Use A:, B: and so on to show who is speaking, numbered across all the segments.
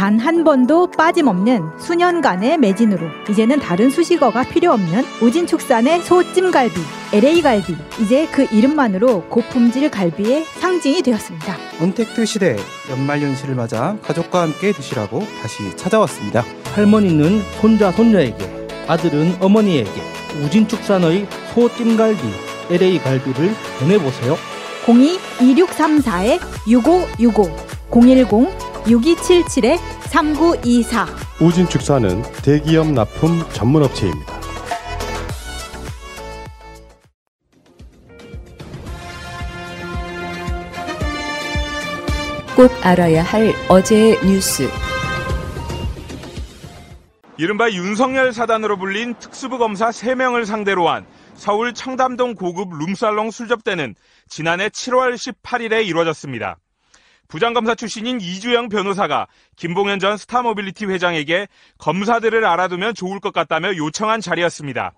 A: 단 한 번도 빠짐없는 수년간의 매진으로 이제는 다른 수식어가 필요 없는 우진축산의 소찜갈비, LA갈비 이제 그 이름만으로 고품질 갈비의 상징이 되었습니다.
B: 언택트 시대 연말연시를 맞아 가족과 함께 드시라고 다시 찾아왔습니다.
C: 할머니는 손자 손녀에게 아들은 어머니에게 우진축산의 소찜갈비 LA 갈비를 보내보세요.
A: 02-2634-6565 010-6277-3924
D: 우진축산은 대기업 납품 전문업체입니다.
E: 꼭 알아야 할 어제의 뉴스.
F: 이른바 윤석열 사단으로 불린 특수부 검사 3명을 상대로 한 서울 청담동 고급 룸살롱 술접대는 지난해 7월 18일에 이루어졌습니다. 부장검사 출신인 이주영 변호사가 김봉현 전 스타모빌리티 회장에게 검사들을 알아두면 좋을 것 같다며 요청한 자리였습니다.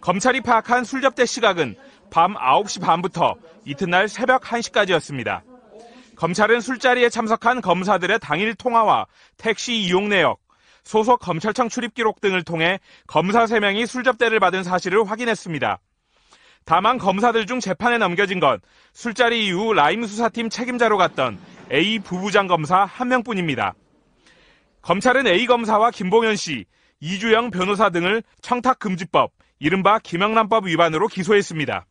F: 검찰이 파악한 술접대 시각은 밤 9시 반부터 이튿날 새벽 1시까지였습니다. 검찰은 술자리에 참석한 검사들의 당일 통화와 택시 이용 내역, 소속 검찰청 출입 기록 등을 통해 검사 3명이 술접대를 받은 사실을 확인했습니다. 다만 검사들 중 재판에 넘겨진 건 술자리 이후 라임 수사팀 책임자로 갔던 A 부부장 검사 한 명뿐입니다. 검찰은 A 검사와 김봉현 씨, 이주영 변호사 등을 청탁금지법, 이른바 김영란법 위반으로 기소했습니다.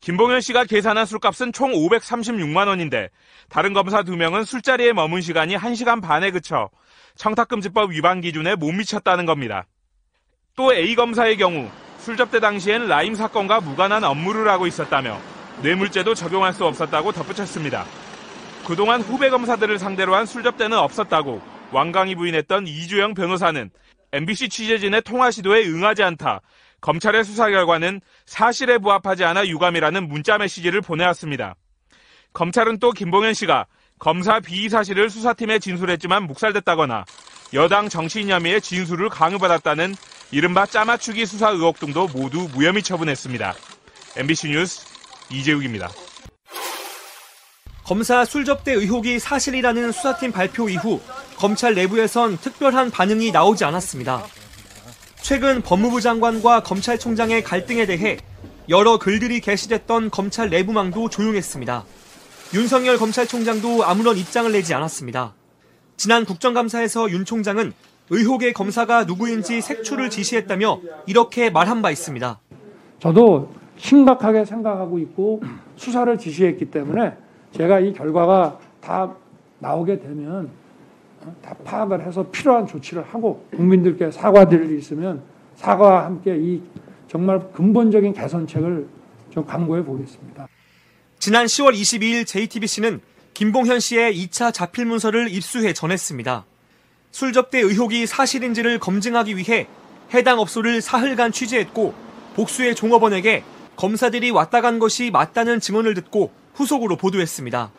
F: 김봉현 씨가 계산한 술값은 총 536만 원인데 다른 검사 2명은 술자리에 머문 시간이 1시간 반에 그쳐 청탁금지법 위반 기준에 못 미쳤다는 겁니다. 또 A 검사의 경우 술 접대 당시엔 라임 사건과 무관한 업무를 하고 있었다며 뇌물죄도 적용할 수 없었다고 덧붙였습니다. 그동안 후배 검사들을 상대로 한 술 접대는 없었다고 완강히 부인했던 이주영 변호사는 MBC 취재진의 통화 시도에 응하지 않다. 검찰의 수사 결과는 사실에 부합하지 않아 유감이라는 문자 메시지를 보내왔습니다. 검찰은 또 김봉현 씨가 검사 비의 사실을 수사팀에 진술했지만 묵살됐다거나 여당 정치인 혐의의 진술을 강요받았다는 이른바 짜맞추기 수사 의혹 등도 모두 무혐의 처분했습니다. MBC 뉴스 이재욱입니다.
G: 검사 술접대 의혹이 사실이라는 수사팀 발표 이후 검찰 내부에선 특별한 반응이 나오지 않았습니다. 최근 법무부 장관과 검찰총장의 갈등에 대해 여러 글들이 게시됐던 검찰 내부망도 조용했습니다. 윤석열 검찰총장도 아무런 입장을 내지 않았습니다. 지난 국정감사에서 윤 총장은 의혹의 검사가 누구인지 색출을 지시했다며 이렇게 말한 바 있습니다.
H: 저도 심각하게 생각하고 있고 수사를 지시했기 때문에 제가 이 결과가 다 나오게 되면 다 파악을 해서 필요한 조치를 하고 국민들께 사과드릴 일 있으면 사과와 함께 이 정말 근본적인 개선책을 좀 강구해 보겠습니다.
G: 지난 10월 22일 JTBC는 김봉현 씨의 2차 자필 문서를 입수해 전했습니다. 술접대 의혹이 사실인지를 검증하기 위해 해당 업소를 사흘간 취재했고 복수의 종업원에게 검사들이 왔다 간 것이 맞다는 증언을 듣고 후속으로 보도했습니다.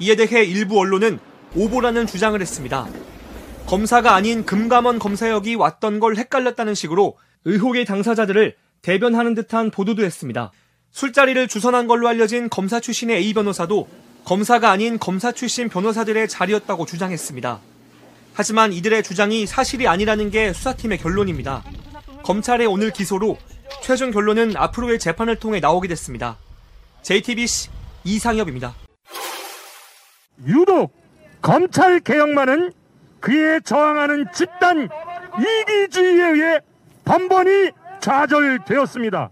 G: 이에 대해 일부 언론은 오보라는 주장을 했습니다. 검사가 아닌 금감원 검사역이 왔던 걸 헷갈렸다는 식으로 의혹의 당사자들을 대변하는 듯한 보도도 했습니다. 술자리를 주선한 걸로 알려진 검사 출신의 A 변호사도 검사가 아닌 검사 출신 변호사들의 자리였다고 주장했습니다. 하지만 이들의 주장이 사실이 아니라는 게 수사팀의 결론입니다. 검찰의 오늘 기소로 최종 결론은 앞으로의 재판을 통해 나오게 됐습니다. JTBC 이상엽입니다.
I: 유독 검찰 개혁만은 그에 저항하는 집단 이기주의에 의해 번번이 좌절되었습니다.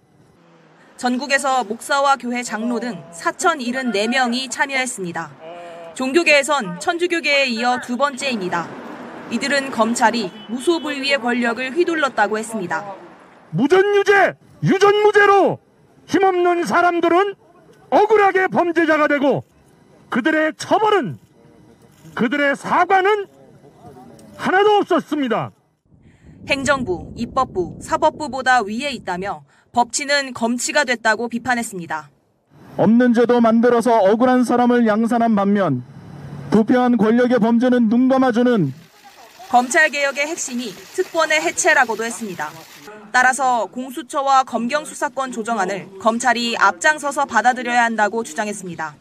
J: 전국에서 목사와 교회 장로 등 4,074명이 참여했습니다. 종교계에선 천주교계에 이어 두 번째입니다. 이들은 검찰이 무소불위의 권력을 휘둘렀다고 했습니다.
I: 무전유죄, 유전무죄로 힘없는 사람들은 억울하게 범죄자가 되고 그들의 처벌은 그들의 사과는 하나도 없었습니다.
J: 행정부, 입법부, 사법부보다 위에 있다며 법치는 검치가 됐다고 비판했습니다.
K: 없는 죄도 만들어서 억울한 사람을 양산한 반면 부패한 권력의 범죄는 눈 감아주는
J: 검찰개혁의 핵심이 특권의 해체라고도 했습니다. 따라서 공수처와 검경수사권 조정안을 검찰이 앞장서서 받아들여야 한다고 주장했습니다.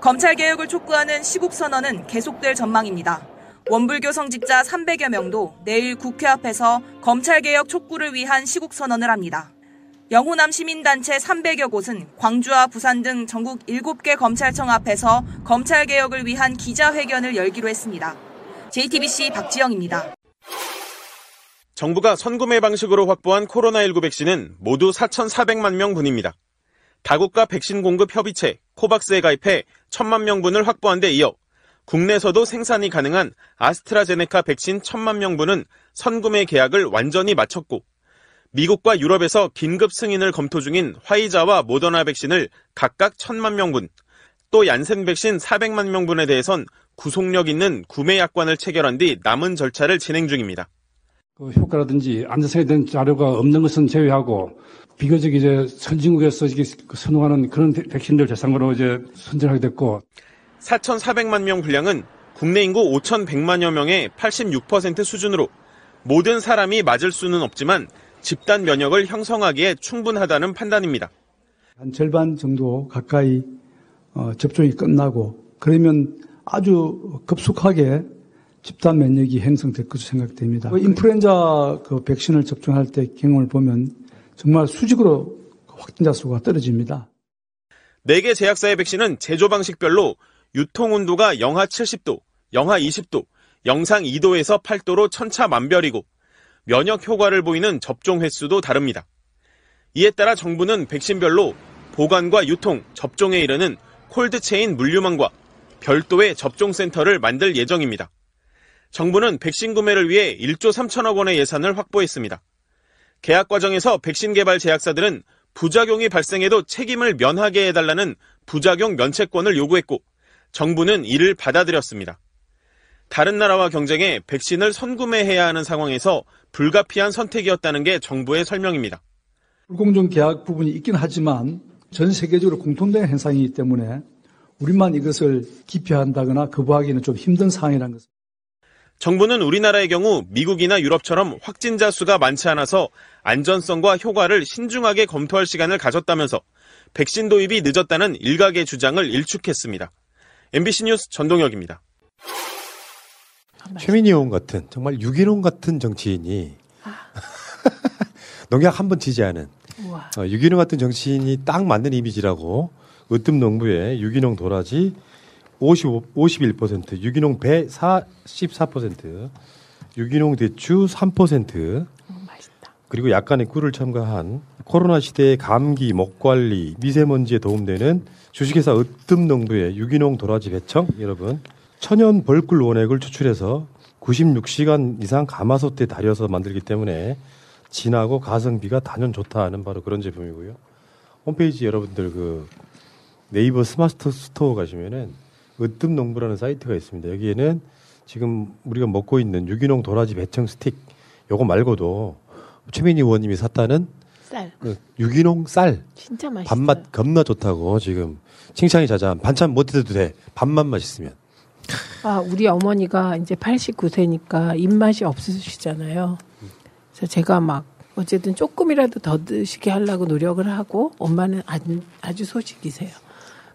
J: 검찰개혁을 촉구하는 시국선언은 계속될 전망입니다. 원불교 성직자 300여 명도 내일 국회 앞에서 검찰개혁 촉구를 위한 시국선언을 합니다. 영호남 시민단체 300여 곳은 광주와 부산 등 전국 7개 검찰청 앞에서 검찰개혁을 위한 기자회견을 열기로 했습니다. JTBC 박지영입니다.
L: 정부가 선구매 방식으로 확보한 코로나19 백신은 모두 4,400만 명분입니다. 다국가 백신 공급 협의체 코박스에 가입해 1천만 명분을 확보한 데 이어 국내에서도 생산이 가능한 아스트라제네카 백신 1천만 명분은 선구매 계약을 완전히 마쳤고 미국과 유럽에서 긴급 승인을 검토 중인 화이자와 모더나 백신을 각각 1천만 명분, 또 얀센 백신 400만 명분에 대해선 구속력 있는 구매 약관을 체결한 뒤 남은 절차를 진행 중입니다.
M: 그 효과라든지 안전성에 대한 자료가 없는 것은 제외하고 비교적 이제 선진국에서 선호하는 그런 백신들 대상으로 이제 선정하게 됐고
L: 4,400만 명 분량은 국내 인구 5,100만여 명의 86% 수준으로 모든 사람이 맞을 수는 없지만 집단 면역을 형성하기에 충분하다는 판단입니다.
N: 한 절반 정도 가까이 어, 접종이 끝나고 그러면 아주 급속하게 집단 면역이 형성될 것으로 생각됩니다. 그 인플루엔자 그 백신을 접종할 때 경험을 보면 정말 수직으로 확진자 수가 떨어집니다.
L: 4개 제약사의 백신은 제조 방식별로 유통 온도가 영하 70도, 영하 20도, 영상 2도에서 8도로 천차만별이고 면역 효과를 보이는 접종 횟수도 다릅니다. 이에 따라 정부는 백신별로 보관과 유통, 접종에 이르는 콜드체인 물류망과 별도의 접종센터를 만들 예정입니다. 정부는 백신 구매를 위해 1조 3천억 원의 예산을 확보했습니다. 계약 과정에서 백신 개발 제약사들은 부작용이 발생해도 책임을 면하게 해달라는 부작용 면책권을 요구했고 정부는 이를 받아들였습니다. 다른 나라와 경쟁해 백신을 선구매해야 하는 상황에서 불가피한 선택이었다는 게 정부의 설명입니다.
N: 불공정 계약 부분이 있긴 하지만 전 세계적으로 공통된 현상이기 때문에 우리만 이것을 기피한다거나 거부하기는 좀 힘든 상황이라는 것입니다.
L: 정부는 우리나라의 경우 미국이나 유럽처럼 확진자 수가 많지 않아서 안전성과 효과를 신중하게 검토할 시간을 가졌다면서 백신 도입이 늦었다는 일각의 주장을 일축했습니다. MBC 뉴스 전동혁입니다.
D: 최민희 의원 같은 정말 유기농 같은 정치인이 농약 한번 치지 않은 어, 유기농 같은 정치인이 딱 맞는 이미지라고 으뜸 농부의 유기농 도라지 55, 51%, 유기농 배 44%, 유기농 대추 3%, 그리고 약간의 꿀을 첨가한 코로나 시대의 감기, 목 관리, 미세먼지에 도움되는 주식회사 으뜸 농부의 유기농 도라지 배청. 여러분 천연 벌꿀 원액을 추출해서 96시간 이상 가마솥에 달여서 만들기 때문에 진하고 가성비가 단연 좋다 하는 바로 그런 제품이고요. 홈페이지 여러분들 그 네이버 스마트 스토어 가시면은 으뜸 농부라는 사이트가 있습니다. 여기에는 지금 우리가 먹고 있는 유기농 도라지 배청 스틱 요거 말고도 최민희 의원님이 샀다는
O: 쌀.
D: 그 유기농 쌀
O: 진짜 맛있어요.
D: 밥맛 겁나 좋다고 지금 칭찬이 자자한 반찬 못 해도 돼 밥만 맛있으면
O: 아, 우리 어머니가 이제 89세니까 입맛이 없으시잖아요. 그래서 제가 막 어쨌든 조금이라도 더 드시게 하려고 노력을 하고 엄마는 아주, 아주 소식이세요.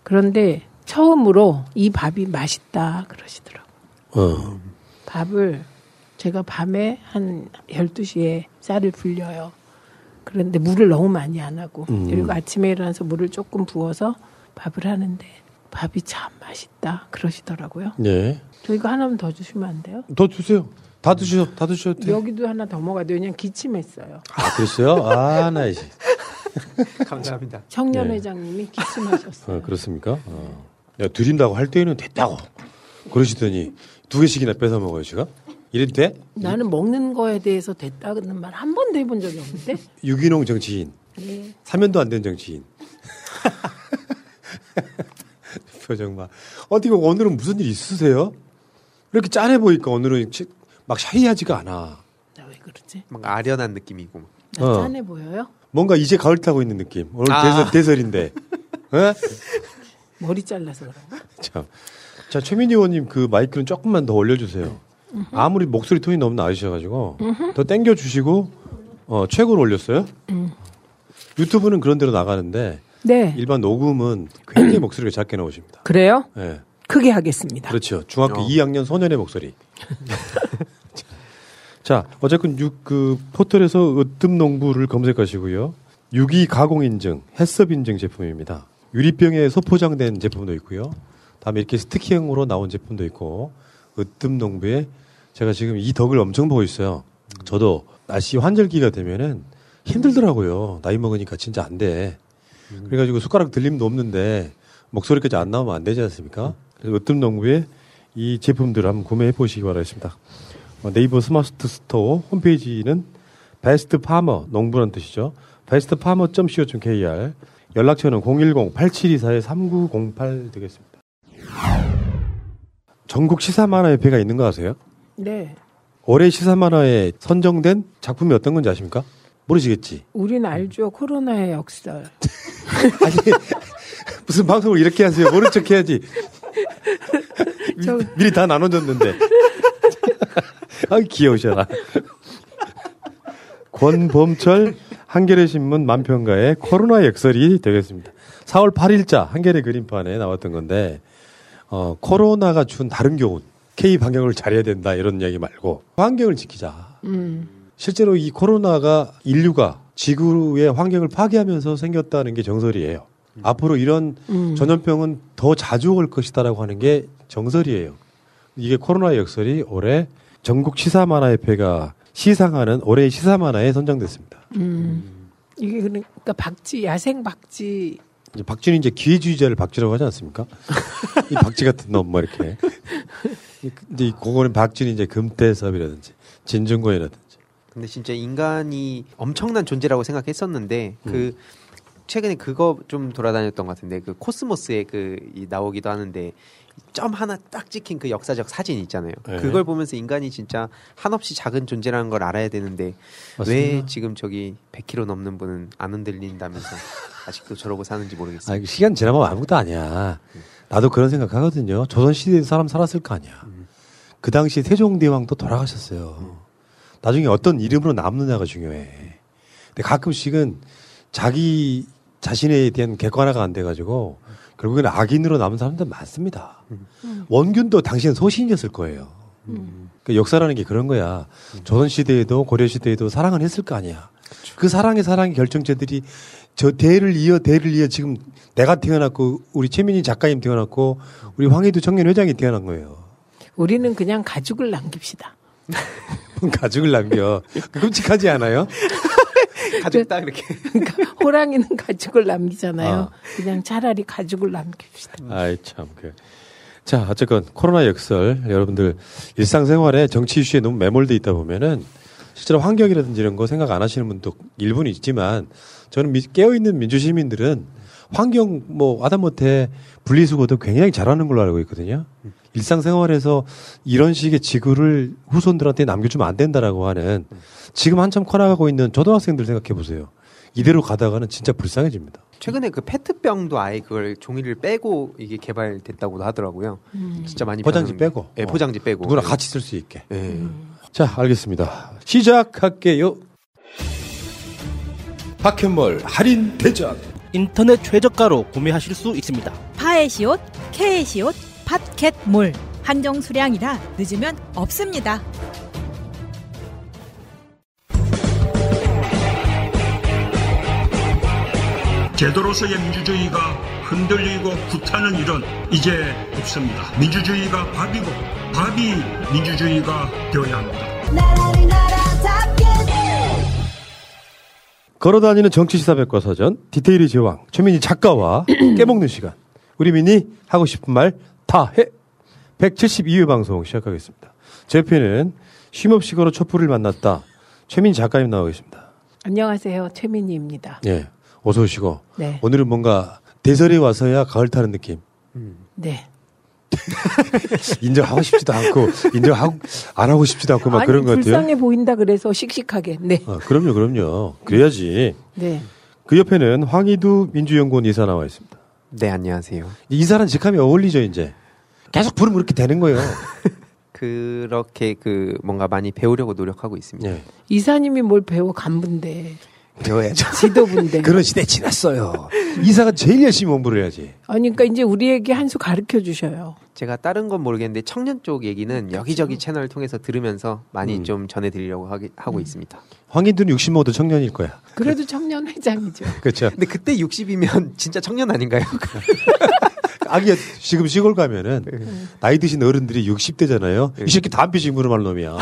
O: 그런데 처음으로 이 밥이 맛있다 그러시더라고요.
D: 어.
O: 밥을 제가 밤에 한 12시에 쌀을 불려요. 그런데 물을 너무 많이 안 하고
D: 음.
O: 그리고 아침에 일어나서 물을 조금 부어서 밥을 하는데 밥이 참 맛있다 그러시더라고요.
D: 네.
O: 저 이거 하나만 더 주시면 안 돼요?
D: 더 주세요. 다 드셔, 다 드셔도 돼요.
O: 여기도 하나 더 먹어야 돼요. 왜냐면 기침했어요.
D: 아, 그랬어요? 아, 나 이제.
P: 감사합니다.
O: 청년
D: 네.
O: 회장님이 기침하셨어요.
D: 어, 그렇습니까? 어. 야, 드린다고 할 때에는 됐다고. 그러시더니 두 개씩이나 뺏어 먹어요, 제가? 이래도 돼?
O: 나는 먹는 거에 대해서 됐다는 말 한 번도 해본 적이 없는데.
D: 유기농 정치인.
O: 네.
D: 사면도 안 된 정치인. 표정 봐. 어떻게 오늘은 무슨 일 있으세요? 이렇게 짠해 보니까 오늘은 치- 막 샤이하지가 않아.
O: 나 왜 그러지?
P: 뭔가 아련한 느낌이고.
O: 나
D: 어.
O: 짠해 보여요?
D: 뭔가 이제 가을 타고 있는 느낌. 오늘
P: 아.
D: 대설, 대설인데. 에?
O: 머리 잘라서 그런가?
D: 참. 자, 최민희 의원님 그 마이크는 조금만 더 올려주세요. 아무리 목소리 톤이 너무 낮으셔가지고
O: 음흠.
D: 더 땡겨주시고 어, 최고로 올렸어요.
O: 음.
D: 유튜브는 그런 대로 나가는데
O: 네.
D: 일반 녹음은 굉장히 목소리가 작게 나오십니다.
O: 그래요?
D: 예.
O: 크게 하겠습니다.
D: 그렇죠. 중학교
P: 어.
D: 2학년 소년의 목소리. 자, 어쨌든 육, 그 포털에서 으뜸 농부를 검색하시고요. 유기 가공 인증, 해썹 인증 제품입니다. 유리병에 소포장된 제품도 있고요. 다음에 이렇게 스티키형으로 나온 제품도 있고, 으뜸 농부에 제가 지금 이 덕을 엄청 보고 있어요. 저도 날씨 환절기가 되면은 힘들더라고요. 나이 먹으니까 진짜 안 돼. 그래가지고 숟가락 들 힘도 없는데 목소리까지 안 나오면 안 되지 않습니까? 그래서 으뜸 농부의 이 제품들을 한번 구매해 보시기 바라겠습니다. 어, 네이버 스마트 스토어 홈페이지는 best farmer 농부란 뜻이죠. best farmer .co.kr 연락처는 010-8724-3908 되겠습니다. 전국 시사만화협회가 있는 거 아세요?
O: 네.
D: 올해 시사만화에 선정된 작품이 어떤 건지 아십니까? 모르시겠지?
O: 우린 알죠. 코로나의 역설.
D: 아니, 무슨 방송을 이렇게 하세요? 모른 척 해야지.
O: 저-
D: 미리 다 나눠줬는데. 아 귀여우셔라. 권범철 한겨레 신문 만평가의 코로나 역설이 되겠습니다. 4월 8일자 한겨레 그림판에 나왔던 건데 어, 코로나가 준 다른 교훈. K 방역을 잘해야 된다 이런 이야기 말고 환경을 지키자.
O: 음.
D: 실제로 이 코로나가 인류가 지구의 환경을 파괴하면서 생겼다는 게 정설이에요. 앞으로 이런
O: 음.
D: 전염병은 더 자주 올 것이다라고 하는 게 정설이에요. 이게 코로나 역설이 올해 전국 시사 만화협회가 시상하는 올해의 시사 만화에 선정됐습니다.
O: 음. 이게 그러니까 박쥐 야생 박쥐
D: 이제 박쥐는 이제 기회주의자를 박쥐라고 하지 않습니까? 이 박쥐 같은 놈, 뭐 이렇게. 근데 이 그거는 박쥐는 이제 금태섭이라든지 진중권이라든지.
P: 근데 진짜 인간이 엄청난 존재라고 생각했었는데
D: 음.
P: 그 최근에 그거 좀 돌아다녔던 것 같은데 그 코스모스에 그이 나오기도 하는데 점 하나 딱 찍힌 그 역사적 사진 있잖아요.
D: 네.
P: 그걸 보면서 인간이 진짜 한없이 작은 존재라는 걸 알아야 되는데 왜
D: 맞습니다.
P: 지금 저기 100kg 넘는 분은 안 흔들린다면서 아직도 저러고 사는지 모르겠어요.
D: 아, 시간 지나면 아무것도 아니야. 나도 그런 생각 하거든요. 조선 시대에 사람 살았을 거 아니야. 그 당시 세종대왕도 돌아가셨어요. 나중에 어떤 이름으로 남느냐가 중요해. 근데 가끔씩은 자기 자신에 대한 객관화가 안 돼가지고 결국에는 악인으로 남은 사람들 많습니다. 원균도 당시엔 소신이었을 거예요. 그 역사라는 게 그런 거야. 조선 시대에도 고려 시대에도 사랑은 했을 거 아니야. 그 사랑의 사랑의 결정체들이 저 대를 이어 대를 이어 지금 내가 태어났고 우리 최민희 작가님 태어났고 우리 황희두 청년 회장이 태어난 거예요.
O: 우리는 그냥 가죽을 남깁시다.
D: 가죽을 남겨. 끔찍하지 않아요?
P: 가죽 딱 이렇게.
O: 그러니까 호랑이는 가죽을 남기잖아요.
D: 아.
O: 그냥 차라리 가죽을 남깁시다.
D: 아이 참 그. 자 어쨌건 코로나 역설 여러분들 일상생활에 정치 이슈에 너무 매몰돼 있다 보면은 실제로 환경이라든지 이런 거 생각 안 하시는 분도 일부는 있지만 저는 미- 깨어 있는 민주 시민들은 환경 뭐 하다못해 분리수거도 굉장히 잘하는 걸로 알고 있거든요. 일상생활에서 이런 식의 지구를 후손들한테 남겨주면 안 된다라고 하는 지금 한참 커나가고 있는 초등학생들 생각해 보세요. 이대로 가다가는 진짜 불쌍해집니다.
P: 최근에 그 페트병도 아예 그걸 종이를 빼고 이게 개발됐다고도 하더라고요.
O: 음.
P: 진짜 많이
D: 포장지 빼고.
P: 네, 포장지 빼고.
D: 누구나
P: 네.
D: 같이 쓸 수 있게.
P: 네.
D: 자, 알겠습니다. 시작할게요. 박현몰 할인 대전.
C: 인터넷 최저가로 구매하실 수 있습니다.
A: 파에시옷, 케에시옷, 팟캣몰 한정 수량이라 늦으면 없습니다.
Q: 제도로서의 민주주의가 흔들리고 구타는 일은 이제 없습니다. 민주주의가 밥이고 밥이 민주주의가 되어야 합니다.
D: 걸어다니는 정치시사 백과사전 디테일의 제왕 최민희 작가와 깨먹는 시간. 우리 민이 하고 싶은 말 다 해. 172회 방송 시작하겠습니다. 제 편은 쉼없이 걸어 촛불을 만났다. 최민희 작가님 나와 계십니다.
O: 안녕하세요. 최민희입니다.
D: 예. 어서 오시고.
O: 네.
D: 오늘은 뭔가 대설에 와서야 가을 타는 느낌.
O: 네.
D: 인정하고 싶지도 않고 인정하고 안 하고 싶지도 않고 막
O: 아니,
D: 그런 것 같아요.
O: 불쌍해 보인다 그래서 씩씩하게. 네.
D: 아, 그럼요, 그럼요. 그래야지.
O: 네.
D: 그 옆에는 황희두 민주연구원 이사 나와 있습니다.
P: 네, 안녕하세요.
D: 이사는 직함이 어울리죠, 이제. 계속 부르면 그렇게 되는 거예요.
P: 그렇게 그 뭔가 많이 배우려고 노력하고 있습니다.
D: 네.
O: 이사님이 뭘 배워 간분데.
P: 배워야죠.
O: 지도부인데.
D: 그런 시대 지났어요. 이사가 제일 열심히 공부를 해야지.
O: 아니, 그러니까 이제 우리에게 한 수 가르쳐 주셔요.
P: 제가 다른 건 모르겠는데 청년 쪽 얘기는 여기저기. 채널을 통해서 들으면서 많이
D: 음.
P: 좀 전해드리려고 하기,
O: 음.
P: 하고 있습니다.
D: 황인두는 60 먹어도 청년일 거야.
O: 그래도 청년 회장이죠.
D: 그렇죠.
P: 근데 그때 60이면 진짜 청년 아닌가요?
D: 아기 지금 시골 가면은
P: 네.
D: 나이 드신 어른들이 60대잖아요. 이 새끼 담배 지문을 말 놈이야.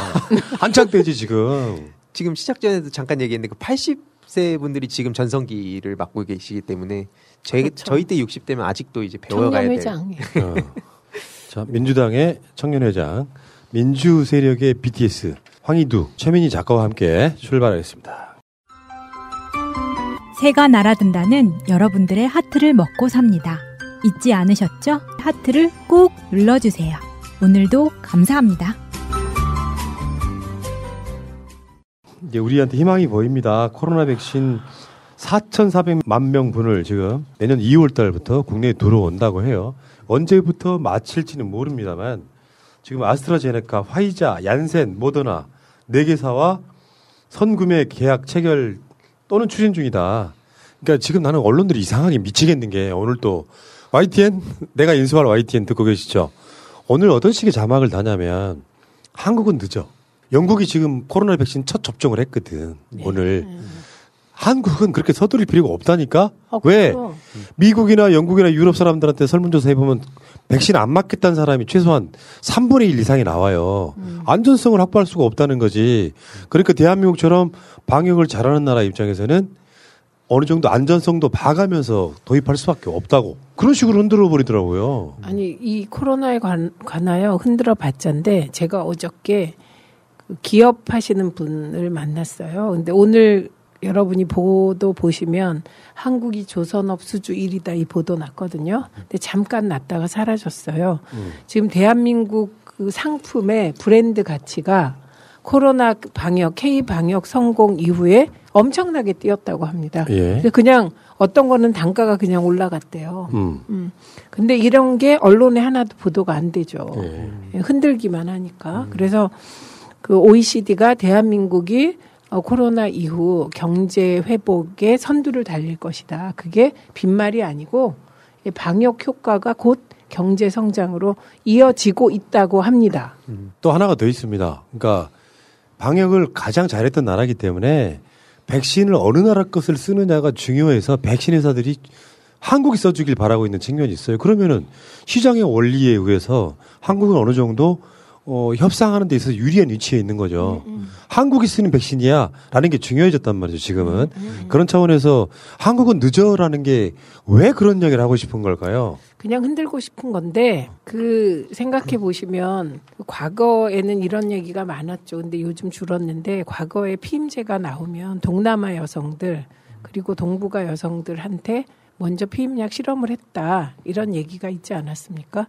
D: 한창 때지 지금.
P: 지금 시작 전에도 잠깐 얘기했는데 그 80 세 분들이 지금 전성기를 맡고 계시기 때문에 저희
O: 그렇죠.
P: 저희 때 60대면 아직도 이제 배워가야 될.
O: 청년회장.
D: 어. 자 민주당의 청년회장, 민주 세력의 BTS 황희두, 최민희 작가와 함께 출발하겠습니다.
A: 새가 날아든다는 여러분들의 하트를 먹고 삽니다. 잊지 않으셨죠? 하트를 꾹 눌러주세요. 오늘도 감사합니다.
D: 이제 우리한테 희망이 보입니다. 코로나 백신 4,400만 명분을 지금 내년 2월 달부터 국내에 들어온다고 해요. 언제부터 마칠지는 모릅니다만 지금 아스트라제네카, 화이자, 얀센, 모더나 4개사와 선구매 계약 체결 또는 추진 중이다. 그러니까 지금 나는 언론들이 이상하게 미치겠는 게 오늘 또 YTN 내가 인수할 YTN 듣고 계시죠? 오늘 어떤 식의 자막을 다냐면 한국은 늦어. 영국이 지금 코로나 백신 첫 접종을 했거든. 오늘. 한국은 그렇게 서두를 필요가 없다니까? 왜?
O: 그렇죠.
D: 미국이나 영국이나 유럽 사람들한테 설문조사 해보면 백신 안 맞겠다는 사람이 최소한 3분의 1 이상이 나와요. 안전성을 확보할 수가 없다는 거지. 그러니까 대한민국처럼 방역을 잘하는 나라 입장에서는 어느 정도 안전성도 봐가면서 도입할 수밖에 없다고. 그런 식으로 흔들어 버리더라고요.
O: 아니 이 코로나에 관, 관하여 흔들어 봤자인데 제가 어저께 그 기업 하시는 분을 만났어요. 근데 오늘 여러분이 보도 보시면 한국이 조선업 수주 1위다 이 보도 났거든요. 근데 잠깐 났다가 사라졌어요. 지금 대한민국 그 상품의 브랜드 가치가 코로나 방역, K 방역 성공 이후에 엄청나게 뛰었다고 합니다.
D: 예.
O: 그냥 어떤 거는 단가가 그냥 올라갔대요.
D: 음.
O: 음. 근데 이런 게 언론에 하나도 보도가 안 되죠.
D: 예.
O: 예, 흔들기만 하니까. 그래서 그 OECD가 대한민국이 어, 코로나 이후 경제 회복에 선두를 달릴 것이다. 그게 빈말이 아니고 이 방역 효과가 곧 경제 성장으로 이어지고 있다고 합니다.
D: 또 하나가 더 있습니다. 그러니까 방역을 가장 잘했던 나라이기 때문에 백신을 어느 나라 것을 쓰느냐가 중요해서 백신 회사들이 한국이 써주길 바라고 있는 측면이 있어요. 그러면은 시장의 원리에 의해서 한국은 어느 정도 어, 협상하는 데 있어서 유리한 위치에 있는 거죠. 한국이 쓰는 백신이야 라는 게 중요해졌단 말이죠, 지금은. 그런 차원에서 한국은 늦어라는 게 왜 그런 얘기를 하고 싶은 걸까요?
O: 그냥 흔들고 싶은 건데 그 생각해 보시면 과거에는 이런 얘기가 많았죠. 근데 요즘 줄었는데 과거에 피임제가 나오면 동남아 여성들 그리고 동북아 여성들한테 먼저 피임약 실험을 했다 이런 얘기가 있지 않았습니까?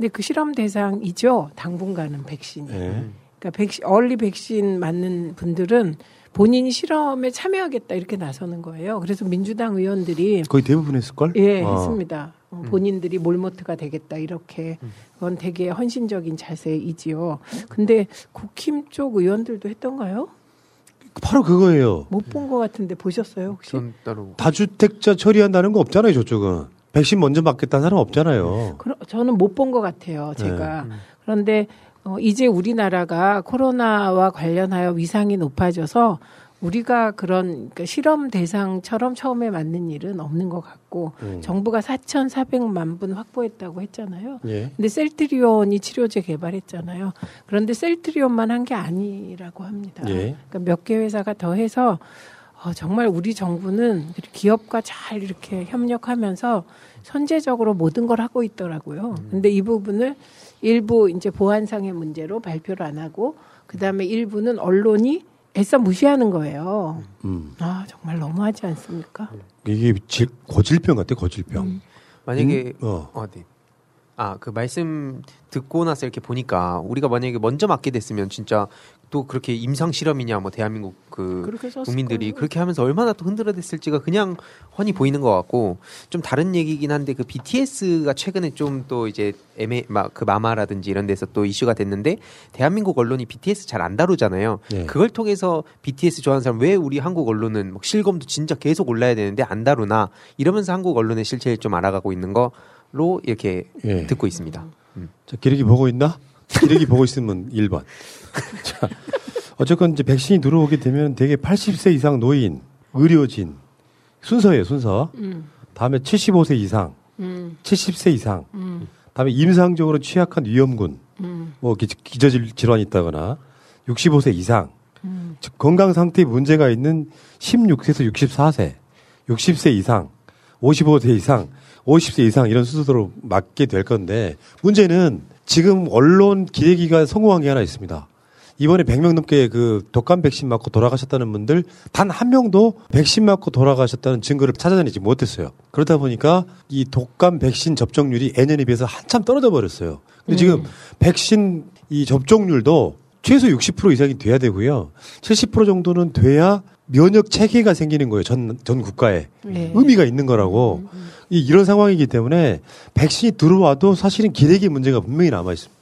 O: 근데 그 실험 대상이죠. 당분간은 백신이. 그러니까 백신 얼리 백신 맞는 분들은 본인이 실험에 참여하겠다 이렇게 나서는 거예요. 그래서 민주당 의원들이
D: 거의 대부분 했을걸?
O: 예,
D: 어.
O: 했습니다. 어, 본인들이 몰모트가 되겠다 이렇게 그건 되게 헌신적인 자세이지요. 근데 국힘 쪽 의원들도 했던가요?
D: 바로 그거예요.
O: 못 본 것 같은데 보셨어요 혹시?
P: 전 따로
D: 다주택자 처리한다는 거 없잖아요, 저쪽은. 백신 먼저 맞겠다는 사람 없잖아요.
O: 그러, 저는 못 본 것 같아요, 제가. 그런데 어, 이제 우리나라가 코로나와 관련하여 위상이 높아져서 우리가 그런 그러니까 실험 대상처럼 처음에 맞는 일은 없는 것 같고
D: 음.
O: 정부가 4,400만 분 확보했다고 했잖아요.
D: 예.
O: 근데 셀트리온이 치료제 개발했잖아요. 그런데 셀트리온만 한 게 아니라고 합니다.
D: 예.
O: 그러니까 몇 개 회사가 더 해서 어, 정말 우리 정부는 기업과 잘 이렇게 협력하면서 선제적으로 모든 걸 하고 있더라고요. 근데 이 부분을 일부 이제 보안상의 문제로 발표를 안 하고 그다음에 일부는 언론이 애써 무시하는 거예요.
D: 음.
O: 아, 정말 너무하지 않습니까?
D: 이게 질, 고질병 같아, 고질병.
O: 음.
P: 만약에
D: 음, 어.
P: 어, 네. 아, 그 말씀 듣고 나서 이렇게 보니까 우리가 만약에 먼저 맞게 됐으면 진짜 또 그렇게 임상 실험이냐 뭐 대한민국 그
O: 그렇게
P: 국민들이. 그렇게 하면서 얼마나 또 흔들어댔을지가 그냥 훤히 보이는 것 같고 좀 다른 얘기긴 한데 그 BTS가 최근에 좀 또 이제 애매 막그 마마라든지 이런 데서 또 이슈가 됐는데 대한민국 언론이 BTS 잘 안 다루잖아요.
D: 예.
P: 그걸 통해서 BTS 좋아하는 사람 왜 우리 한국 언론은 막 실검도 진짜 계속 올라야 되는데 안 다루나 이러면서 한국 언론의 실체를 좀 알아가고 있는 거로 이렇게
D: 예.
P: 듣고 있습니다.
D: 자, 기레기 보고 있나? 기레기 보고 있으면 1번. 자, 어쨌건 이제 백신이 들어오게 되면 되게 80세 이상 노인, 의료진, 순서예요, 순서.
O: 음.
D: 다음에 75세 이상,
O: 음.
D: 70세 이상,
O: 음.
D: 다음에 임상적으로 취약한 위험군,
O: 음.
D: 뭐 기, 기저질 질환이 있다거나 65세 이상,
O: 음.
D: 즉 건강 상태에 문제가 있는 16세에서 64세, 60세 이상, 55세 이상, 50세 이상 이런 순서대로 맞게 될 건데 문제는 지금 언론 기레기가 성공한 게 하나 있습니다. 이번에 100명 넘게 그 독감 백신 맞고 돌아가셨다는 분들 단 한 명도 백신 맞고 돌아가셨다는 증거를 찾아내지 못했어요. 그러다 보니까 이 독감 백신 접종률이 예년에 비해서 한참 떨어져 버렸어요. 근데 지금 백신 이 접종률도 최소 60% 이상이 돼야 되고요. 70% 정도는 돼야 면역 체계가 생기는 거예요. 전, 전 국가에.
O: 네.
D: 의미가 있는 거라고. 이, 이런 상황이기 때문에 백신이 들어와도 사실은 기대기 문제가 분명히 남아 있습니다.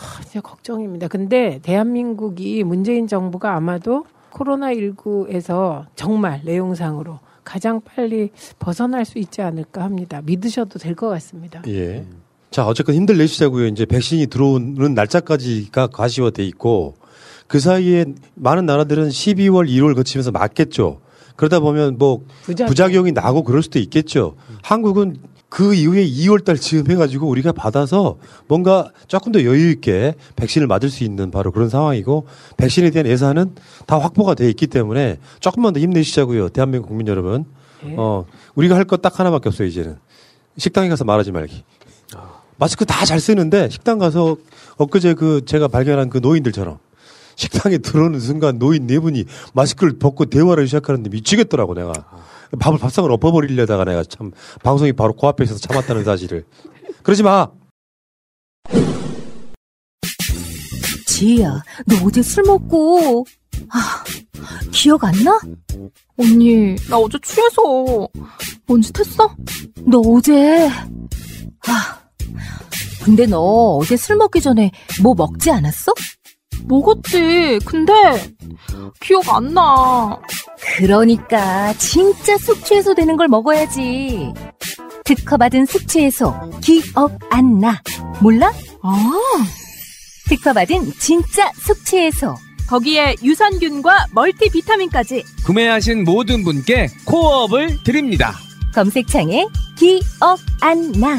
O: 아, 진짜 걱정입니다. 근데 대한민국이 문재인 정부가 아마도 코로나19에서 정말 내용상으로 가장 빨리 벗어날 수 있지 않을까 합니다. 믿으셔도 될 것 같습니다.
D: 예. 자, 어쨌건 힘들 내시자고요. 이제 백신이 들어오는 날짜까지가 가시화돼 있고 그 사이에 많은 나라들은 12월, 1월 거치면서 맞겠죠. 그러다 보면 뭐
O: 부작용.
D: 부작용이 나고 그럴 수도 있겠죠. 한국은 그 이후에 2월 달 즈음 해가지고 우리가 받아서 뭔가 조금 더 여유 있게 백신을 맞을 수 있는 바로 그런 상황이고 백신에 대한 예산은 다 확보가 돼 있기 때문에 조금만 더 힘내시자고요. 대한민국 국민 여러분.
O: 네.
D: 어, 우리가 할 것 딱 하나밖에 없어요, 이제는. 식당에 가서 말하지 말기. 마스크 다 잘 쓰는데 식당 가서 엊그제 그 제가 발견한 그 노인들처럼 식당에 들어오는 순간 노인 네 분이 마스크를 벗고 대화를 시작하는데 미치겠더라고 내가 밥을 밥상을 엎어버리려다가 내가 참 방송이 바로 코앞에 있어서 참았다는 사실을 그러지 마
R: 지희야, 너 어제 술 먹고, 아, 기억 안 나?
S: 언니, 나 어제 취해서 뭔짓 했어?
R: 너 어제, 아, 근데 너 어제 술 먹기 전에 뭐 먹지 않았어?
S: 먹었지. 근데 기억 안 나.
R: 그러니까 진짜 숙취해소 되는 걸 먹어야지. 특허받은 숙취해소 기억 안 나. 몰라?
S: 아.
R: 특허받은 진짜 숙취해소.
S: 거기에 유산균과 멀티비타민까지.
T: 구매하신 모든 분께 코어업을 드립니다.
R: 검색창에 기억 안 나.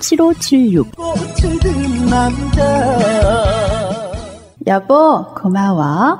U: 010-3608-7576
V: 여보, 고마워.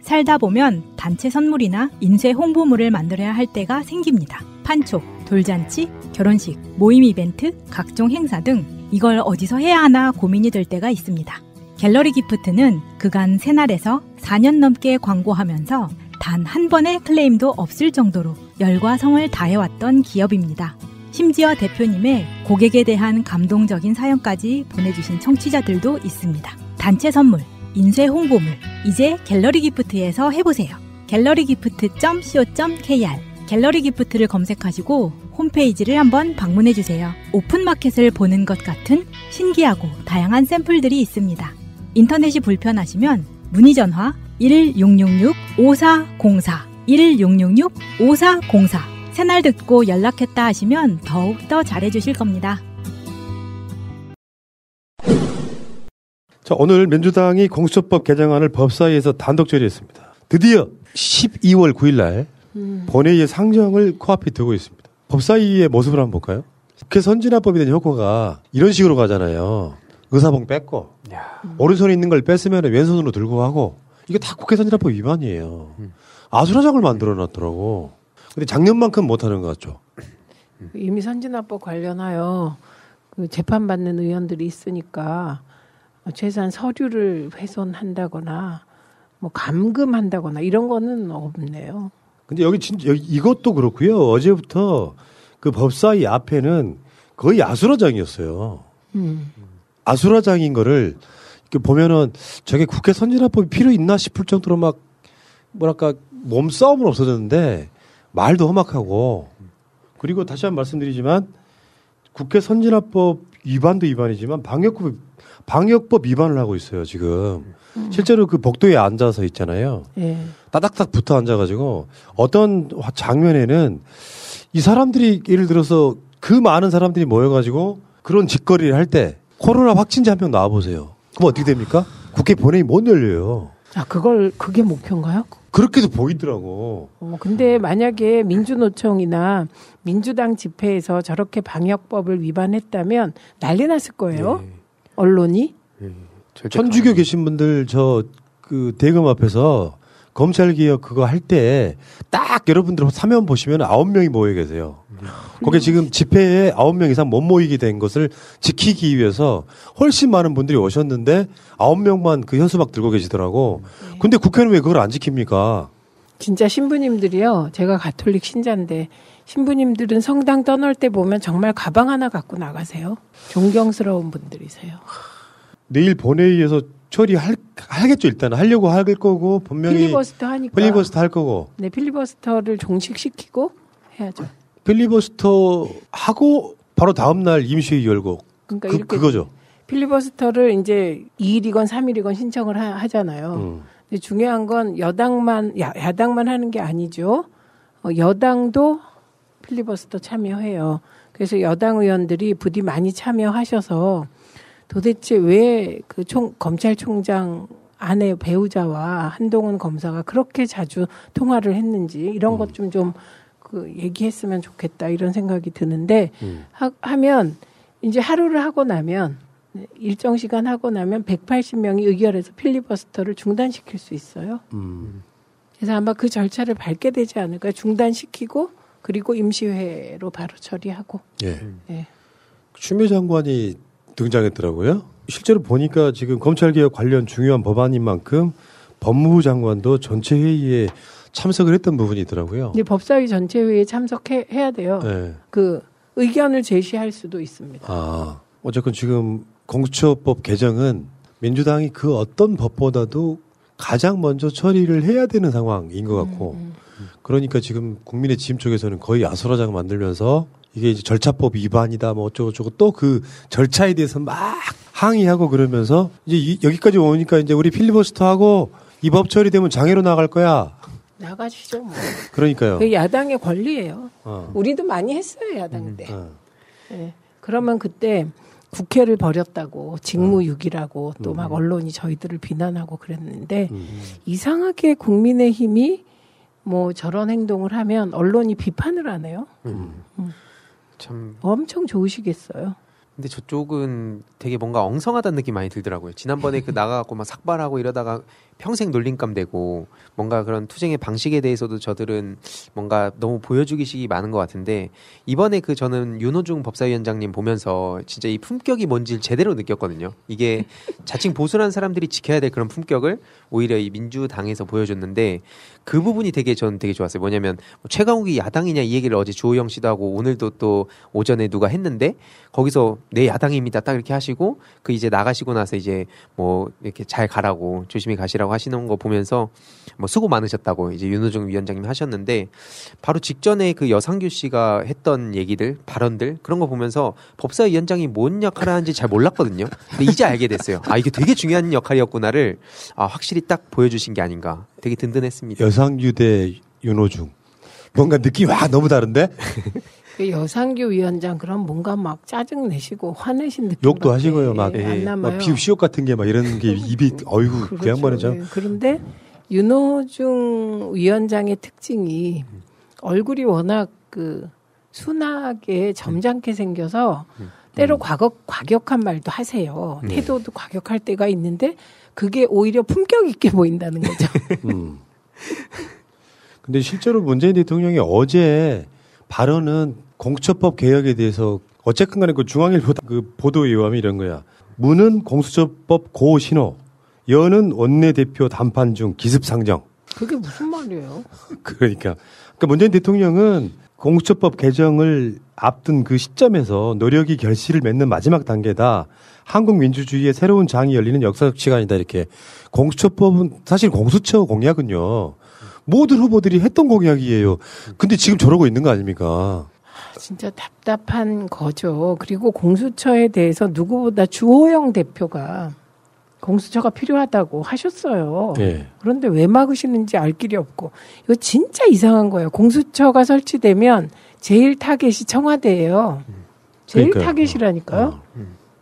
A: 살다 보면 단체 선물이나 인쇄 홍보물을 만들어야 할 때가 생깁니다. 판촉, 돌잔치, 결혼식, 모임 이벤트, 각종 행사 등 이걸 어디서 해야 하나 고민이 될 때가 있습니다. 갤러리 기프트는 그간 새날에서 4년 넘게 광고하면서 단 한 번의 클레임도 없을 정도로 열과 성을 다해왔던 기업입니다. 심지어 대표님의 고객에 대한 감동적인 사연까지 보내주신 청취자들도 있습니다. 단체 선물, 인쇄 홍보물, 이제 갤러리 기프트에서 해보세요. 갤러리 기프트 .co.kr 갤러리 기프트를 검색하시고 홈페이지를 한번 방문해 주세요. 오픈마켓을 보는 것 같은 신기하고 다양한 샘플들이 있습니다. 인터넷이 불편하시면 문의 전화 1666-5404 1666-5404 새날 듣고 연락했다 하시면 더욱더 잘해주실 겁니다.
D: 자, 오늘 민주당이 공수처법 개정안을 법사위에서 단독 처리했습니다. 드디어 12월 9일 날
O: 음.
D: 본회의의 상정을 코앞에 두고 있습니다. 법사위의 모습을 한번 볼까요? 국회 선진화법에 대한 효과가 이런 식으로 가잖아요. 의사봉 뺐고 오른손에 있는 걸 뺐으면 왼손으로 들고 하고 이게 다 국회 선진화법 위반이에요. 아수라장을 만들어 놨더라고. 근데 작년만큼 못하는 것 같죠.
O: 이미 선진화법 관련하여 그 재판받는 의원들이 있으니까 최소한 서류를 훼손한다거나 뭐 감금한다거나 이런 거는 없네요.
D: 근데 여기 진짜 여기 이것도 그렇고요. 어제부터 그 법사위 앞에는 거의 아수라장이었어요.
O: 음.
D: 아수라장인 거를 이렇게 보면은 저게 국회 선진화법이 필요 있나 싶을 정도로 막 뭐랄까 몸싸움은 없어졌는데 말도 험악하고 그리고 다시 한 번 말씀드리지만 국회 선진화법 위반도 위반이지만 방역법 방역법 위반을 하고 있어요 지금 실제로 그 복도에 앉아서 있잖아요.
O: 예.
D: 따닥딱 붙어 앉아가지고 어떤 화- 장면에는 이 사람들이 예를 들어서 그 많은 사람들이 모여가지고 그런 짓거리를 할 때 코로나 확진자 한 명 나와보세요. 그럼 어떻게 됩니까? 국회 본회의 못 열려요.
O: 아 그걸 그게 목표인가요?
D: 그렇게도 보이더라고.
O: 어, 근데 만약에 민주노총이나 민주당 집회에서 저렇게 방역법을 위반했다면 난리 났을 거예요. 언론이.
D: 천주교 계신 분들 저 그 대검 앞에서 검찰 개혁 그거 할 때 딱 여러분들 사면 보시면 아홉 명이 모여 계세요. 거기 지금 집회에 아홉 명 이상 못 모이게 된 것을 지키기 위해서 훨씬 많은 분들이 오셨는데 아홉 명만 그 현수막 들고 계시더라고. 근데 국회는 왜 그걸 안 지킵니까?
O: 진짜 신부님들이요. 제가 가톨릭 신자인데 신부님들은 성당 떠날 때 보면 정말 가방 하나 갖고 나가세요. 존경스러운 분들이세요.
D: 내일 본회의에서 처리할 하겠죠 일단 하려고 할 거고 분명히
O: 필리버스터 하니까.
D: 필리버스터 할 거고
O: 네, 필리버스터를 종식시키고 해야죠.
D: 필리버스터 하고 바로 다음 날 임시회의 열고
O: 그러니까
D: 그,
O: 이렇게
D: 그거죠.
O: 필리버스터를 이제 2일이건 3일이건 신청을 하, 잖아요
D: 음.
O: 근데 중요한 건 여당만 야, 야당만 하는 게 아니죠. 어, 여당도 필리버스터 참여해요. 그래서 여당 의원들이 부디 많이 참여하셔서 도대체 왜 그 총 검찰총장 아내 배우자와 한동훈 검사가 그렇게 자주 통화를 했는지 이런 것 좀 좀 그 얘기했으면 좋겠다 이런 생각이 드는데 하, 하면 이제 하루를 하고 나면 일정 시간 하고 나면 180명이 의결해서 필리버스터를 중단시킬 수 있어요.
D: 음.
O: 그래서 아마 그 절차를 밟게 되지 않을까 중단시키고 그리고 임시회로 바로 처리하고.
D: 예.
O: 예.
D: 추미애 장관이 등장했더라고요. 실제로 보니까 지금 검찰개혁 관련 중요한 법안인 만큼 법무부 장관도 전체 회의에 참석을 했던 부분이 있더라고요.
O: 근데 법사위 전체 회의에 참석해야 돼요.
D: 네.
O: 그 의견을 제시할 수도 있습니다.
D: 아, 어쨌건 지금 공수처법 개정은 민주당이 그 어떤 법보다도 가장 먼저 처리를 해야 되는 상황인 것 같고, 그러니까 지금 국민의 지임 쪽에서는 거의 아수라장 만들면서 이게 이제 절차법 위반이다, 뭐 어쩌고저쩌고 또 그 절차에 대해서 막 항의하고 그러면서 이제 이- 여기까지 오니까 이제 우리 필리버스터 하고 이 법 처리되면 장애로 나갈 거야.
O: 나가시죠. 뭐.
D: 그러니까요.
O: 그 야당의 권리예요.
D: 어.
O: 우리도 많이 했어요 야당 때.
D: 어.
O: 예. 그러면 그때 국회를 버렸다고 직무유기라고 또막
D: 음.
O: 언론이 저희들을 비난하고 그랬는데 이상하게 국민의힘이 뭐 저런 행동을 하면 언론이 비판을 하네요.
P: 음. 참
O: 엄청 좋으시겠어요.
P: 근데 저쪽은 되게 뭔가 엉성하다는 느낌 많이 들더라고요. 지난번에 그 나가갖고 막 삭발하고 이러다가 평생 놀림감 되고 뭔가 그런 투쟁의 방식에 대해서도 저들은 뭔가 너무 보여주기식이 많은 것 같은데 이번에 그 저는 윤호중 법사위원장님 보면서 진짜 이 품격이 뭔지를 제대로 느꼈거든요. 이게 자칭 보수란 사람들이 지켜야 될 그런 품격을 오히려 이 민주당에서 보여줬는데 그 부분이 되게 전 되게 좋았어요. 뭐냐면 뭐 최강욱이 야당이냐 이 얘기를 어제 조호영 씨도 하고 오늘도 또 오전에 누가 했는데 거기서 내 야당입니다 딱 이렇게 하시고 그 이제 나가시고 나서 이제 뭐 이렇게 잘 가라고 조심히 가시라고 하시는 거 보면서 뭐 수고 많으셨다고 이제 윤호중 위원장님 하셨는데 바로 직전에 그 여상규 씨가 했던 얘기들 발언들 그런 거 보면서 법사위원장이 뭔 역할을 하는지 잘 몰랐거든요. 근데 이제 알게 됐어요. 아 이게 되게 중요한 역할이었구나를 아 확실히 딱 보여주신 게 아닌가. 되게 든든했습니다.
D: 여상규 대 윤호중. 뭔가 느낌이 와 너무 다른데?
O: 그 여상규 위원장 그럼 뭔가 막 짜증 내시고 화내신 느낌
D: 욕도 하시고요. 막,
O: 예, 안 남아요.
D: 막 비읍시옷 같은 게 막 이런 게 입이 어이구 그 양반은 참.
O: 네, 그런데 윤호중 위원장의 특징이 얼굴이 워낙 그 순하게 점잖게 생겨서 때로 과거 과격한 말도 하세요.
D: 네.
O: 태도도 과격할 때가 있는데 그게 오히려 품격 있게 보인다는 거죠.
D: 음. 근데 실제로 문재인 대통령이 어제 발언은 공수처법 개혁에 대해서 어쨌든 간에 그 중앙일보 그 보도 요함이 이런 거야. 문은 공수처법 고 신호, 여는 원내대표 담판 중 기습상정.
O: 그게 무슨 말이에요?
D: 그러니까 그러니까 문재인 대통령은 공수처법 개정을 앞둔 그 시점에서 노력이 결실을 맺는 마지막 단계다. 한국 민주주의의 새로운 장이 열리는 역사적 시간이다. 이렇게 공수처법은 사실 공수처 공약은요. 모든 후보들이 했던 공약이에요. 근데 지금 저러고 있는 거 아닙니까?
O: 진짜 답답한 거죠. 그리고 공수처에 대해서 누구보다 주호영 대표가 공수처가 필요하다고 하셨어요.
D: 예.
O: 그런데 왜 막으시는지 알 길이 없고 이거 진짜 이상한 거예요. 공수처가 설치되면 제일 타겟이 청와대예요. 제일
D: 그러니까요.
O: 타겟이라니까요.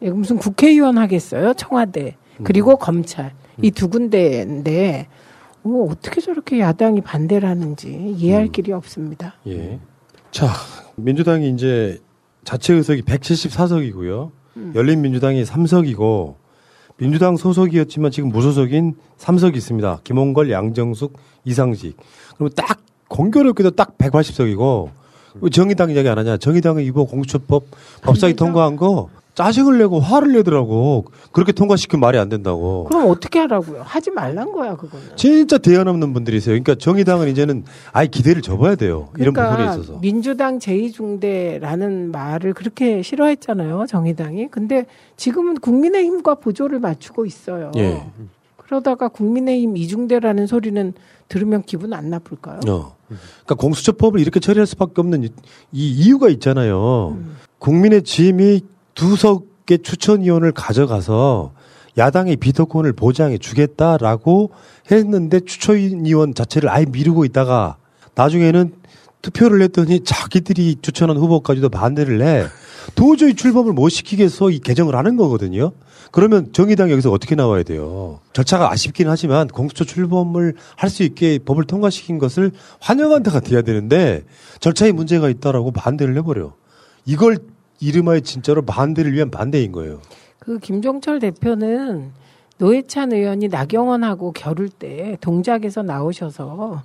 O: 예, 무슨 국회의원 하겠어요? 청와대 그리고 검찰 이 두 군데인데 뭐 어떻게 저렇게 야당이 반대를 하는지 이해할 길이 없습니다.
D: 예. 자, 민주당이 이제 자체 의석이 174석이고요.
O: 음.
D: 열린 민주당이 3석이고 민주당 소속이었지만 지금 무소속인 3석이 있습니다. 김홍걸, 양정숙, 이상식. 그러면 딱 공교롭게도 딱 180석이고 왜 정의당 이야기 안 하냐? 정의당은 이번 공수처법 법사위 통과한 거 짜증을 내고 화를 내더라고. 그렇게 통과시키면 말이 안 된다고.
O: 그럼 어떻게 하라고요? 하지 말란 거야 그거는.
D: 진짜 대안 없는 분들이세요. 그러니까 정의당은 이제는 아예 기대를 접어야 돼요. 이런 부분에
O: 그러니까
D: 있어서.
O: 민주당 제2중대라는 말을 그렇게 싫어했잖아요, 정의당이. 근데 지금은 국민의힘과 보조를 맞추고 있어요.
D: 예.
O: 그러다가 국민의힘 이중대라는 소리는 들으면 기분 안 나쁠까요?
D: 어. 그러니까 공수처법을 이렇게 처리할 수밖에 없는 이, 이 이유가 있잖아요. 국민의 짐이 두 석의 추천위원을 가져가서 야당의 비토권을 보장해 주겠다라고 했는데 추천위원 자체를 아예 미루고 있다가 나중에는 투표를 했더니 자기들이 추천한 후보까지도 반대를 해. 도저히 출범을 못 시키겠어 이 개정을 하는 거거든요. 그러면 정의당 여기서 어떻게 나와야 돼요? 절차가 아쉽긴 하지만 공수처 출범을 할 수 있게 법을 통과시킨 것을 환영한 데가 돼야 되는데 절차에 문제가 있다라고 반대를 해버려. 이걸 이름하여 진짜로 반대를 위한 반대인 거예요.
O: 그 김종철 대표는 노회찬 의원이 나경원하고 겨룰 때 동작에서 나오셔서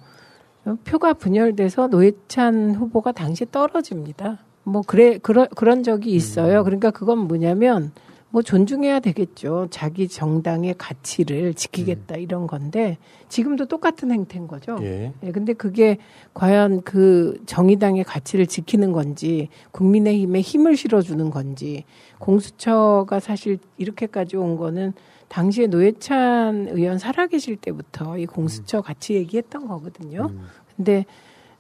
O: 표가 분열돼서 노회찬 후보가 당시 떨어집니다. 뭐 그래 그런 그런 적이 있어요. 그러니까 그건 뭐냐면 뭐 존중해야 되겠죠. 자기 정당의 가치를 지키겠다 이런 건데 지금도 똑같은 행태인 거죠.
D: 예.
O: 예, 근데 그게 과연 그 정의당의 가치를 지키는 건지 국민의힘에 힘을 실어주는 건지 공수처가 사실 이렇게까지 온 거는 당시에 노회찬 의원 살아계실 때부터 이 공수처 같이 얘기했던 거거든요. 근데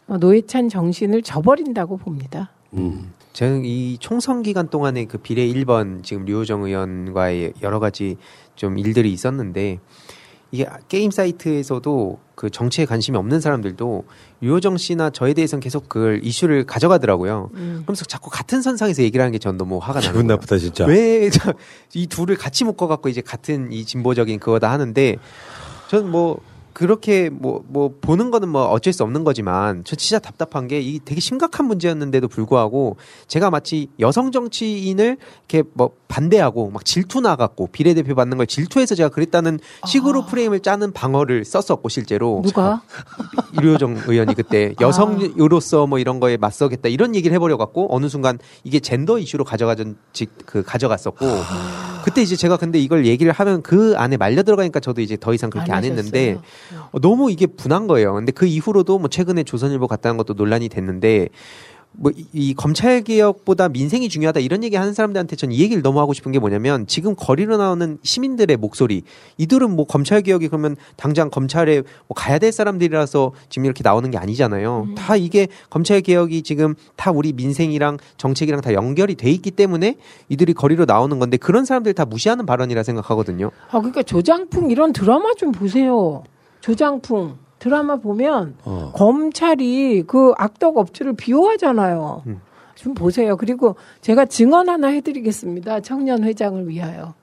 O: 어, 노회찬 정신을 저버린다고 봅니다.
D: 음.
P: 저는 이 총선 기간 동안에 그 비례 1번 지금 류호정 의원과의 여러 가지 좀 일들이 있었는데 이게 게임 사이트에서도 그 정치에 관심이 없는 사람들도 류호정 씨나 저에 대해서는 계속 그 이슈를 가져가더라고요.
D: 음.
P: 그러면서 자꾸 같은 선상에서 얘기를 하는 게 전 너무 화가 나는
D: 기분
P: 거예요.
D: 나쁘다 진짜.
P: 왜 이 둘을 같이 묶어 갖고 이제 같은 이 진보적인 그거다 하는데 저는 뭐 그렇게 뭐, 뭐, 보는 거는 뭐 어쩔 수 없는 거지만, 저 진짜 답답한 게 이 되게 심각한 문제였는데도 불구하고, 제가 마치 여성 정치인을 이렇게 뭐 반대하고 막 질투 나갔고, 비례대표 받는 걸 질투해서 제가 그랬다는 식으로 프레임을 짜는 방어를 썼었고, 실제로.
O: 누가?
P: 유효정 의원이 그때 여성으로서 뭐 이런 거에 맞서겠다 이런 얘기를 해버려 갖고, 어느 순간 이게 젠더 이슈로 가져가전, 직- 그 가져갔었고, 그때 이제 제가 근데 이걸 얘기를 하면 그 안에 말려 들어가니까 저도 이제 더 이상 그렇게
O: 안
P: 안, 했는데.
O: 어,
P: 너무 이게 분한 거예요. 근데 그 이후로도 뭐 최근에 조선일보 갔다는 것도 논란이 됐는데 뭐이 검찰 개혁보다 민생이 중요하다 이런 얘기 하는 사람들한테 전 이 얘기를 너무 하고 싶은 게 뭐냐면 지금 거리로 나오는 시민들의 목소리 이들은 뭐 검찰 개혁이 그러면 당장 검찰에 뭐 가야 될 사람들이라서 지금 이렇게 나오는 게 아니잖아요. 다 이게 검찰 개혁이 지금 다 우리 민생이랑 정책이랑 다 연결이 돼 있기 때문에 이들이 거리로 나오는 건데 그런 사람들 다 무시하는 발언이라 생각하거든요.
O: 아, 그러니까 조장풍 이런 드라마 좀 보세요. 조장풍 드라마 보면
D: 어.
O: 검찰이 그 악덕 업주를 비호하잖아요. 좀 보세요. 그리고 제가 증언 하나 해드리겠습니다. 청년 회장을 위하여.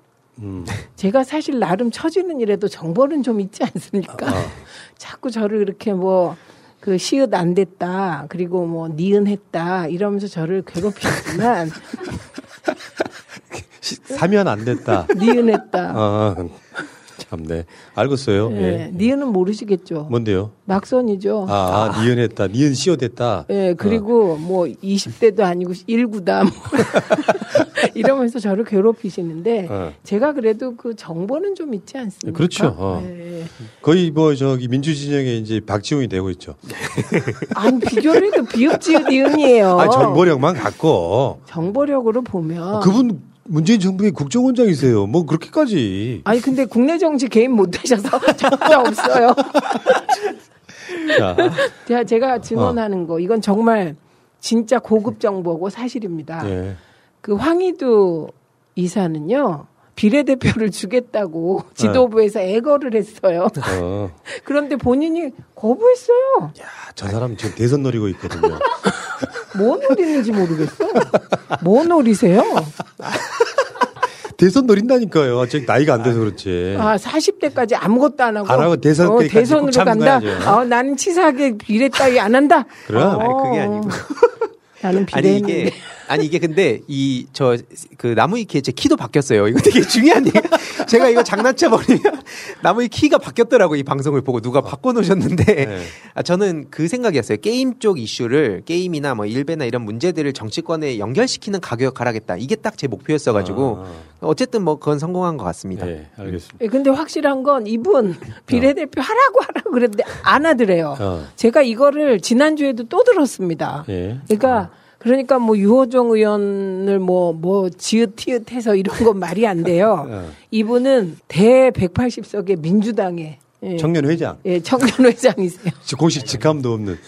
D: 음.
O: 제가 사실 나름 처지는 일에도 정보는 좀 있지 않습니까? 자꾸 저를 이렇게 뭐 그 시읒 안 됐다 그리고 뭐 니은 했다 이러면서 저를 괴롭히지만
D: 사면 안 됐다.
O: 니은 했다.
D: 아, 참네. 알겠어요.
O: 예,
D: 예.
O: 니은은 모르시겠죠.
D: 뭔데요?
O: 낙선이죠.
D: 아, 아 니은 했다. 니은 씌어됐다.
O: 예, 그리고 뭐 20대도 아니고 19다 뭐 이러면서 저를 괴롭히시는데
D: 어.
O: 제가 그래도 그 정보는 좀 있지 않습니까?
D: 그렇죠. 어.
O: 예, 예.
D: 거의 뭐 저기 민주진영에 이제 박지웅이 되고 있죠.
O: 아니 비교를 해도 비읍지읒 니은이에요.
D: 아, 정보력만 갖고.
O: 정보력으로 보면
D: 그분 문재인 정부의 국정원장이세요. 뭐 그렇게까지.
O: 아니 근데 국내 정치 개입 못 하셔서 진짜 없어요.
D: 자,
O: 제가, 제가 증언하는 거 이건 정말 진짜 고급 정보고 사실입니다.
D: 예.
O: 그 황희두 이사는요 비례대표를 주겠다고 지도부에서 애거를 했어요.
D: 어.
O: 그런데 본인이 거부했어요.
D: 저 사람 지금 대선 노리고 있거든요.
O: 뭐 노리는지 모르겠어. 뭐 노리세요?
D: 대선 노린다니까요. 저 나이가 안 돼서 그렇지.
O: 아 40대까지 아무것도 안 하고,
D: 안 하고 대선
O: 어,
D: 때까지
O: 대선으로. 간다. 어, 나는 치사하게 비례 따위 안 한다.
D: 그럼.
P: 아니, 그게 아니고.
O: 나는
P: 아니
O: 비례했는데.
P: 이게 아니 이게 근데 이 저 그 나무위키에 제 키도 바뀌었어요. 이거 되게 중요한 얘기. 제가 이거 장난쳐 버리면 나무위 키가 바뀌었더라고 이 방송을 보고 누가 바꿔 놓으셨는데
D: 네.
P: 아, 저는 그 생각이었어요. 게임 쪽 이슈를 게임이나 뭐 일베나 이런 문제들을 정치권에 연결시키는 가격 하라겠다. 이게 딱 제 목표였어 가지고 어쨌든 뭐 그건 성공한 것 같습니다.
D: 네, 알겠습니다.
O: 예, 근데 확실한 건 이분 비례대표 하라고 하라고 그랬는데 안 하더래요.
D: 어.
O: 제가 이거를 지난주에도 또 들었습니다.
D: 예.
O: 그러니까 그러니까 뭐 유호정 의원을 뭐뭐 지읒티읒해서 이런 건 말이 안 돼요.
D: 어.
O: 이분은 대 180석의 민주당의 예.
D: 청년 회장.
O: 예, 청년 회장이세요.
D: 공식 직함도 없는.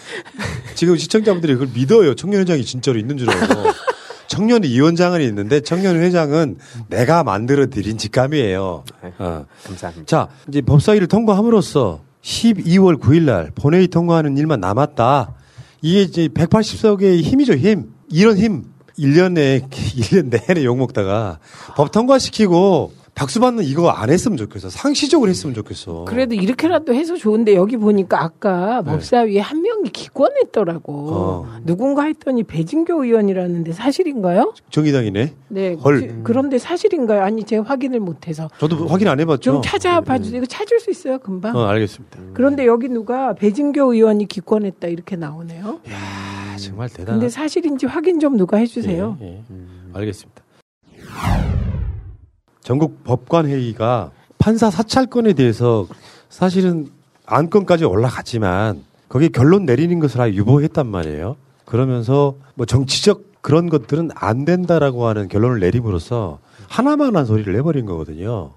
D: 지금 시청자분들이 그걸 믿어요. 청년 회장이 진짜로 있는 줄 알고. 청년 위원장은 있는데 청년 회장은 내가 만들어 드린 직감이에요. 어.
P: 감사합니다.
D: 자, 이제 법사위를 통과함으로써 12월 9일 날 본회의 통과하는 일만 남았다. 이게 이제 180석의 힘이죠, 힘. 이런 힘. 1년에, 1년 내내 욕먹다가 법 통과시키고 박수 받는 이거 안 했으면 좋겠어. 상시적으로 했으면 좋겠어.
O: 그래도 이렇게라도 해서 좋은데 여기 보니까 아까
D: 네.
O: 법사위에 한 명이 기권했더라고.
D: 어.
O: 누군가 했더니 배진교 의원이라는데 사실인가요?
D: 정의당이네.
O: 네.
D: 헐.
O: 그, 런데 사실인가요? 아니 제가 확인을 못해서
D: 저도 확인 안 해봤죠.
O: 좀 찾아봐 주세요. 이거 찾을 수 있어요 금방.
D: 어, 알겠습니다.
O: 그런데 여기 누가 배진교 의원이 기권했다 이렇게 나오네요.
D: 아, 정말 대단하다.
O: 근데 사실인지 확인 좀 누가 해주세요.
D: 예, 예. 알겠습니다. 전국 법관 회의가 판사 사찰권에 대해서 사실은 안건까지 올라갔지만 거기에 결론 내리는 것을 아예 유보했단 말이에요. 그러면서 뭐 정치적 그런 것들은 안 된다라고 하는 결론을 내림으로써 하나만 한 소리를 내버린 거거든요.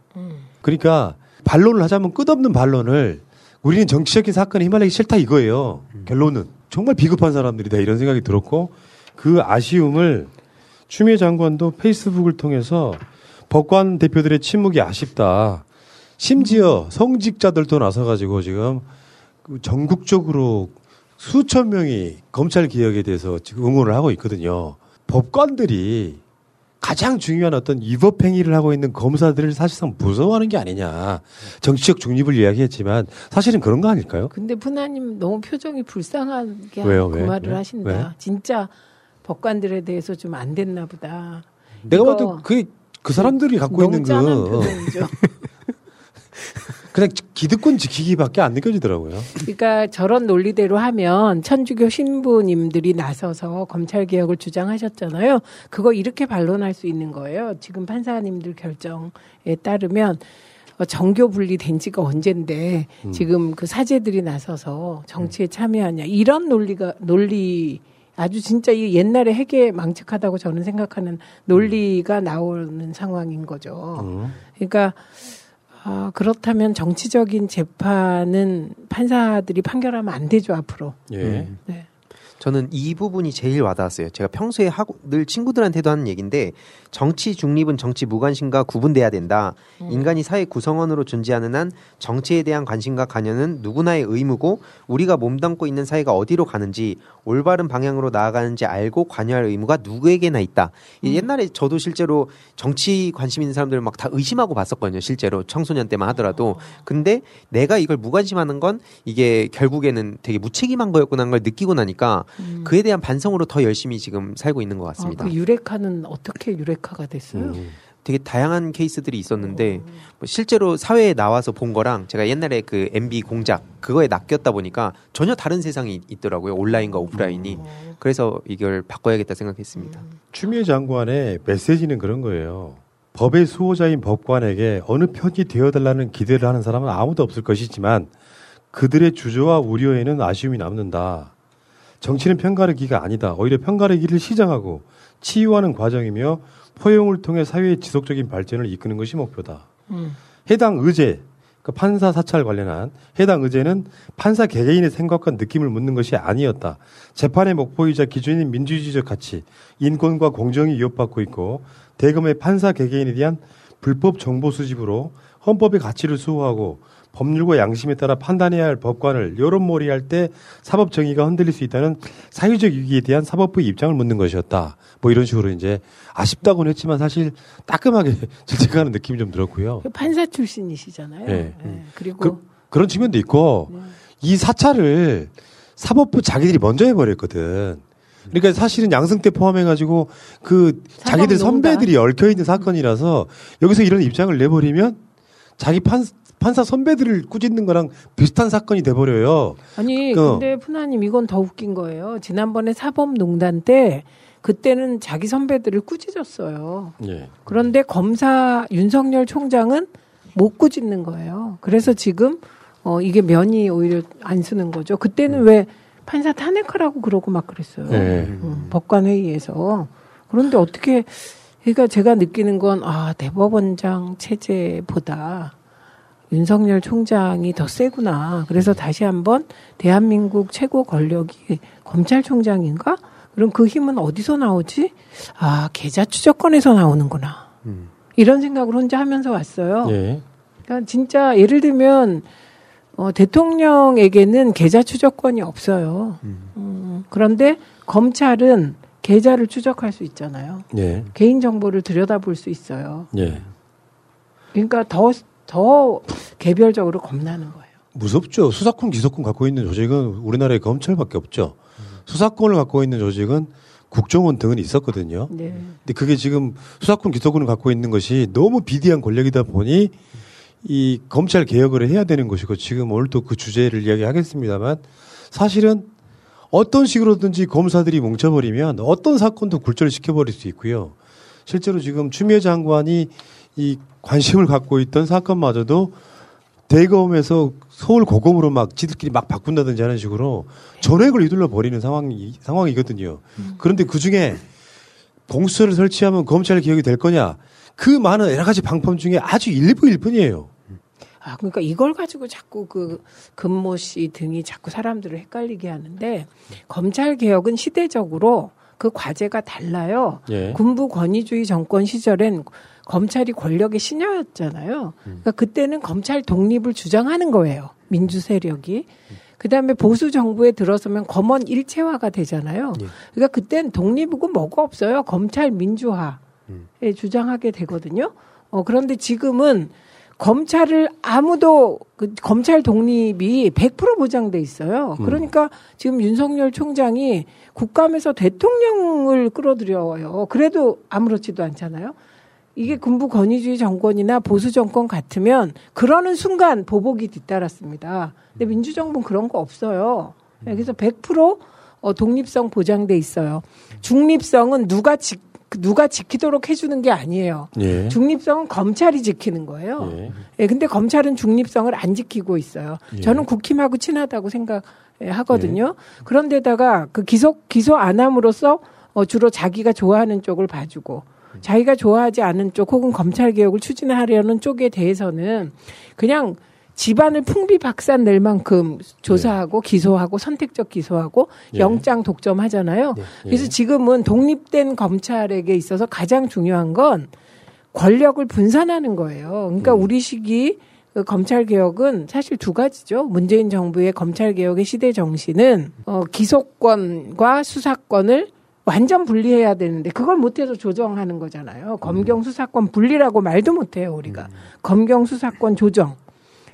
D: 그러니까 반론을 하자면 끝없는 반론을 우리는 정치적인 사건에 휘말리기 싫다 이거예요. 결론은 정말 비겁한 사람들이다 이런 생각이 들었고 그 아쉬움을 추미애 장관도 페이스북을 통해서 법관 대표들의 침묵이 아쉽다. 심지어 성직자들도 나서가지고 지금 그 전국적으로 수천 명이 검찰 개혁에 대해서 지금 응원을 하고 있거든요. 법관들이 가장 중요한 어떤 위법 행위를 하고 있는 검사들을 사실상 무서워하는 게 아니냐. 정치적 중립을 이야기했지만 사실은 그런 거 아닐까요?
O: 근데 푸나님 너무 표정이 불쌍하게
D: 왜요?
O: 그
D: 왜?
O: 말을
D: 왜?
O: 하신다.
D: 왜?
O: 진짜 법관들에 대해서 좀 안 됐나 보다.
D: 내가 봐도 그, 그 사람들이 갖고 있는 그. 그냥 기득권 지키기밖에 안 느껴지더라고요.
O: 그러니까 저런 논리대로 하면 천주교 신부님들이 나서서 검찰 개혁을 주장하셨잖아요. 그거 이렇게 반론할 수 있는 거예요. 지금 판사님들 결정에 따르면 어, 정교 분리된 지가 언젠데
D: 음.
O: 지금 그 사제들이 나서서 정치에 참여하냐 이런 논리가 논리 아주 진짜 이 옛날에 핵에 망측하다고 저는 생각하는 논리가 나오는 상황인 거죠.
D: 음.
O: 그러니까 아, 그렇다면 정치적인 재판은 판사들이 판결하면 안 되죠 앞으로.
D: 예.
O: 네.
P: 저는 이 부분이 제일 와닿았어요. 제가 평소에 하고 늘 친구들한테도 하는 얘기인데 정치 중립은 정치 무관심과 구분돼야 된다.
O: 음.
P: 인간이 사회 구성원으로 존재하는 한 정치에 대한 관심과 관여는 누구나의 의무고 우리가 몸담고 있는 사회가 어디로 가는지 올바른 방향으로 나아가는지 알고 관여할 의무가 누구에게나 있다. 이 옛날에 저도 실제로 정치 관심 있는 사람들을 막 다 의심하고 봤었거든요. 실제로 청소년 때만 하더라도. 근데 내가 이걸 무관심하는 건 이게 결국에는 되게 무책임한 거였구나 걸 느끼고 나니까
O: 음.
P: 그에 대한 반성으로 더 열심히 지금 살고 있는 것 같습니다.
O: 아, 그 유레카는 어떻게 유레카가 됐어요?
P: 되게 다양한 케이스들이 있었는데 뭐 실제로 사회에 나와서 본 거랑 제가 옛날에 그 MB 공작 그거에 낚였다 보니까 전혀 다른 세상이 있더라고요 온라인과 오프라인이 그래서 이걸 바꿔야겠다 생각했습니다.
D: 추미애 장관의 메시지는 그런 거예요. 법의 수호자인 법관에게 어느 편이 되어달라는 기대를 하는 사람은 아무도 없을 것이지만 그들의 주저와 우려에는 아쉬움이 남는다. 정치는 편가르 기가 아니다. 오히려 편가르 기를 시정하고 치유하는 과정이며 포용을 통해 사회의 지속적인 발전을 이끄는 것이 목표다.
O: 음.
D: 해당 의제, 그 판사 사찰 관련한 해당 의제는 판사 개개인의 생각과 느낌을 묻는 것이 아니었다. 재판의 목표이자 기준인 민주주의적 가치, 인권과 공정이 위협받고 있고 대검의 판사 개개인에 대한 불법 정보 수집으로 헌법의 가치를 수호하고 법률과 양심에 따라 판단해야 할 법관을 여론몰이할 때 사법 정의가 흔들릴 수 있다는 사회적 위기에 대한 사법부의 입장을 묻는 것이었다. 뭐 이런 식으로 이제 아쉽다고는 했지만 사실 따끔하게 질책하는 느낌이 좀 들었고요.
O: 그 판사 출신이시잖아요.
D: 예.
O: 예, 그리고
D: 그, 그런 측면도 있고 이 사찰을 사법부 자기들이 먼저 해버렸거든. 그러니까 사실은 양승태 포함해가지고 그 자기들 선배들이 얽혀 있는 사건이라서 여기서 이런 입장을 내버리면 자기 판 판사 선배들을 꾸짖는 거랑 비슷한 사건이 돼버려요.
O: 아니
D: 그-
O: 근데 푸나님 이건 더 웃긴 거예요. 지난번에 사법농단 때 그때는 자기 선배들을 꾸짖었어요.
D: 예.
O: 그런데 검사 윤석열 총장은 못 꾸짖는 거예요. 그래서 지금 어 이게 면이 오히려 안 쓰는 거죠. 그때는 왜 판사 탄핵하라고 그러고 막 그랬어요.
D: 네.
O: 음, 법관 회의에서. 그런데 어떻게 그러니까 제가 느끼는 건 아, 대법원장 체제보다 윤석열 총장이 더 세구나. 그래서 다시 한번 대한민국 최고 권력이 검찰총장인가? 그럼 그 힘은 어디서 나오지? 아, 계좌 추적권에서 나오는구나. 이런 생각을 혼자 하면서 왔어요.
D: 예.
O: 그러니까 진짜 예를 들면 어, 대통령에게는 계좌 추적권이 없어요. 음, 그런데 검찰은 계좌를 추적할 수 있잖아요.
D: 예.
O: 개인 정보를 들여다볼 수 있어요.
D: 예.
O: 그러니까 더, 더 개별적으로 겁나는 거예요.
D: 무섭죠. 수사권, 기소권 갖고 있는 조직은 우리나라에 검찰밖에 없죠. 수사권을 갖고 있는 조직은 국정원 등은 있었거든요.
O: 네.
D: 근데 그게 지금 수사권, 기소권을 갖고 있는 것이 너무 비대한 권력이다 보니 이 검찰 개혁을 해야 되는 것이고 지금 오늘 또 그 주제를 이야기하겠습니다만 사실은 어떤 식으로든지 검사들이 뭉쳐버리면 어떤 사건도 굴절시켜버릴 수 있고요. 실제로 지금 추미애 장관이 이 관심을 갖고 있던 사건마저도 대검에서 서울 고검으로 막 지들끼리 막 바꾼다든지 하는 식으로 전획을 휘둘러 버리는 상황이 상황이거든요. 그런데 그 중에 공수처를 설치하면 검찰 개혁이 될 거냐? 그 많은 여러 가지 방법 중에 아주 일부일 뿐이에요.
O: 아, 그러니까 이걸 가지고 자꾸 그 금모 씨 등이 자꾸 사람들을 헷갈리게 하는데 검찰 개혁은 시대적으로 그 과제가 달라요.
D: 예.
O: 군부 권위주의 정권 시절엔 검찰이 권력의 신여였잖아요. 그러니까 그때는 검찰 독립을 주장하는 거예요. 민주 세력이. 그다음에 보수 정부에 들어서면 검언 일체화가 되잖아요. 그러니까 그때는 독립이고 뭐가 없어요. 검찰 민주화에 주장하게 되거든요. 어 그런데 지금은 검찰을 아무도 그 검찰 독립이 100% 보장돼 있어요.
W: 음.
O: 그러니까 지금 윤석열 총장이 국감에서 대통령을 끌어들여요. 그래도 아무렇지도 않잖아요. 이게 군부 권위주의 정권이나 보수 정권 같으면 그러는 순간 보복이 뒤따랐습니다. 근데 민주정부는 그런 거 없어요. 그래서 100% 어, 독립성 보장돼 있어요. 중립성은 누가 지, 누가 지키도록 해주는 게 아니에요.
D: 예.
O: 중립성은 검찰이 지키는 거예요. 예. 근데 검찰은 중립성을 안 지키고 있어요.
D: 예.
O: 저는 국힘하고 친하다고 생각 하거든요. 그런데다가 그 기소 기소 안 함으로써 어, 주로 자기가 좋아하는 쪽을 봐주고 자기가 좋아하지 않은 쪽 혹은 검찰 개혁을 추진하려는 쪽에 대해서는 그냥 집안을 풍비박산 낼 만큼 조사하고 기소하고 선택적 기소하고
D: 예.
O: 영장 독점하잖아요.
D: 예.
O: 그래서 지금은 독립된 검찰에게 있어서 가장 중요한 건 권력을 분산하는 거예요. 그러니까
D: 음.
O: 우리 시기 그 검찰 개혁은 사실 두 가지죠. 문재인 정부의 검찰 개혁의 시대 정신은 어, 기소권과 수사권을 완전 분리해야 되는데 그걸 못해서 조정하는 거잖아요. 검경 수사권 분리라고 말도 못해요 우리가 검경 수사권 조정.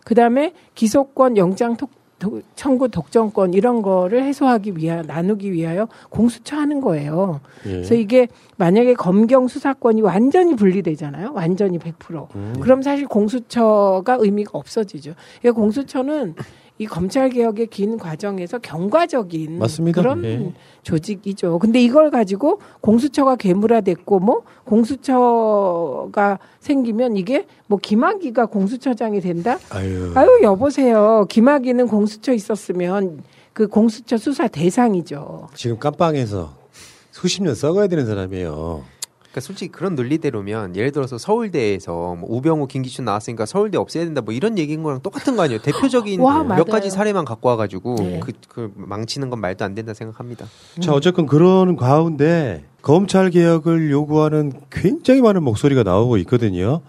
O: 그 다음에 기소권 영장 톡, 도- 청구 독점권 이런 거를 해소하기 위하 나누기 위하여 공수처 하는 거예요.
D: 예.
O: 그래서 이게 만약에 검경 수사권이 완전히 분리되잖아요. 완전히 100%.
D: 음.
O: 그럼 사실 공수처가 의미가 없어지죠. 그러니까 공수처는 이 검찰 개혁의 긴 과정에서 경과적인
D: 맞습니다.
O: 그런
D: 예.
O: 조직이죠. 근데 이걸 가지고 공수처가 괴물화됐고 뭐 공수처가 생기면 이게 뭐 김학의가 공수처장이 된다?
D: 아유.
O: 아유 여보세요. 김학의는 공수처 있었으면 그 공수처 수사 대상이죠.
D: 지금 깜빵에서 수십 년 썩어야 되는 사람이에요.
P: 그러니까 솔직히 그런 논리대로면 예를 들어서 서울대에서 뭐 우병우, 김기춘 나왔으니까 서울대 없애야 된다 뭐 이런 얘기인 거랑 똑같은 거 아니에요? 대표적인
O: 와,
P: 몇
O: 맞아요.
P: 가지 사례만 갖고 와가지고
O: 네.
P: 그, 그 망치는 건 말도 안 된다 생각합니다.
D: 자, 어쨌건 그런 가운데 검찰 개혁을 요구하는 굉장히 많은 목소리가 나오고 있거든요.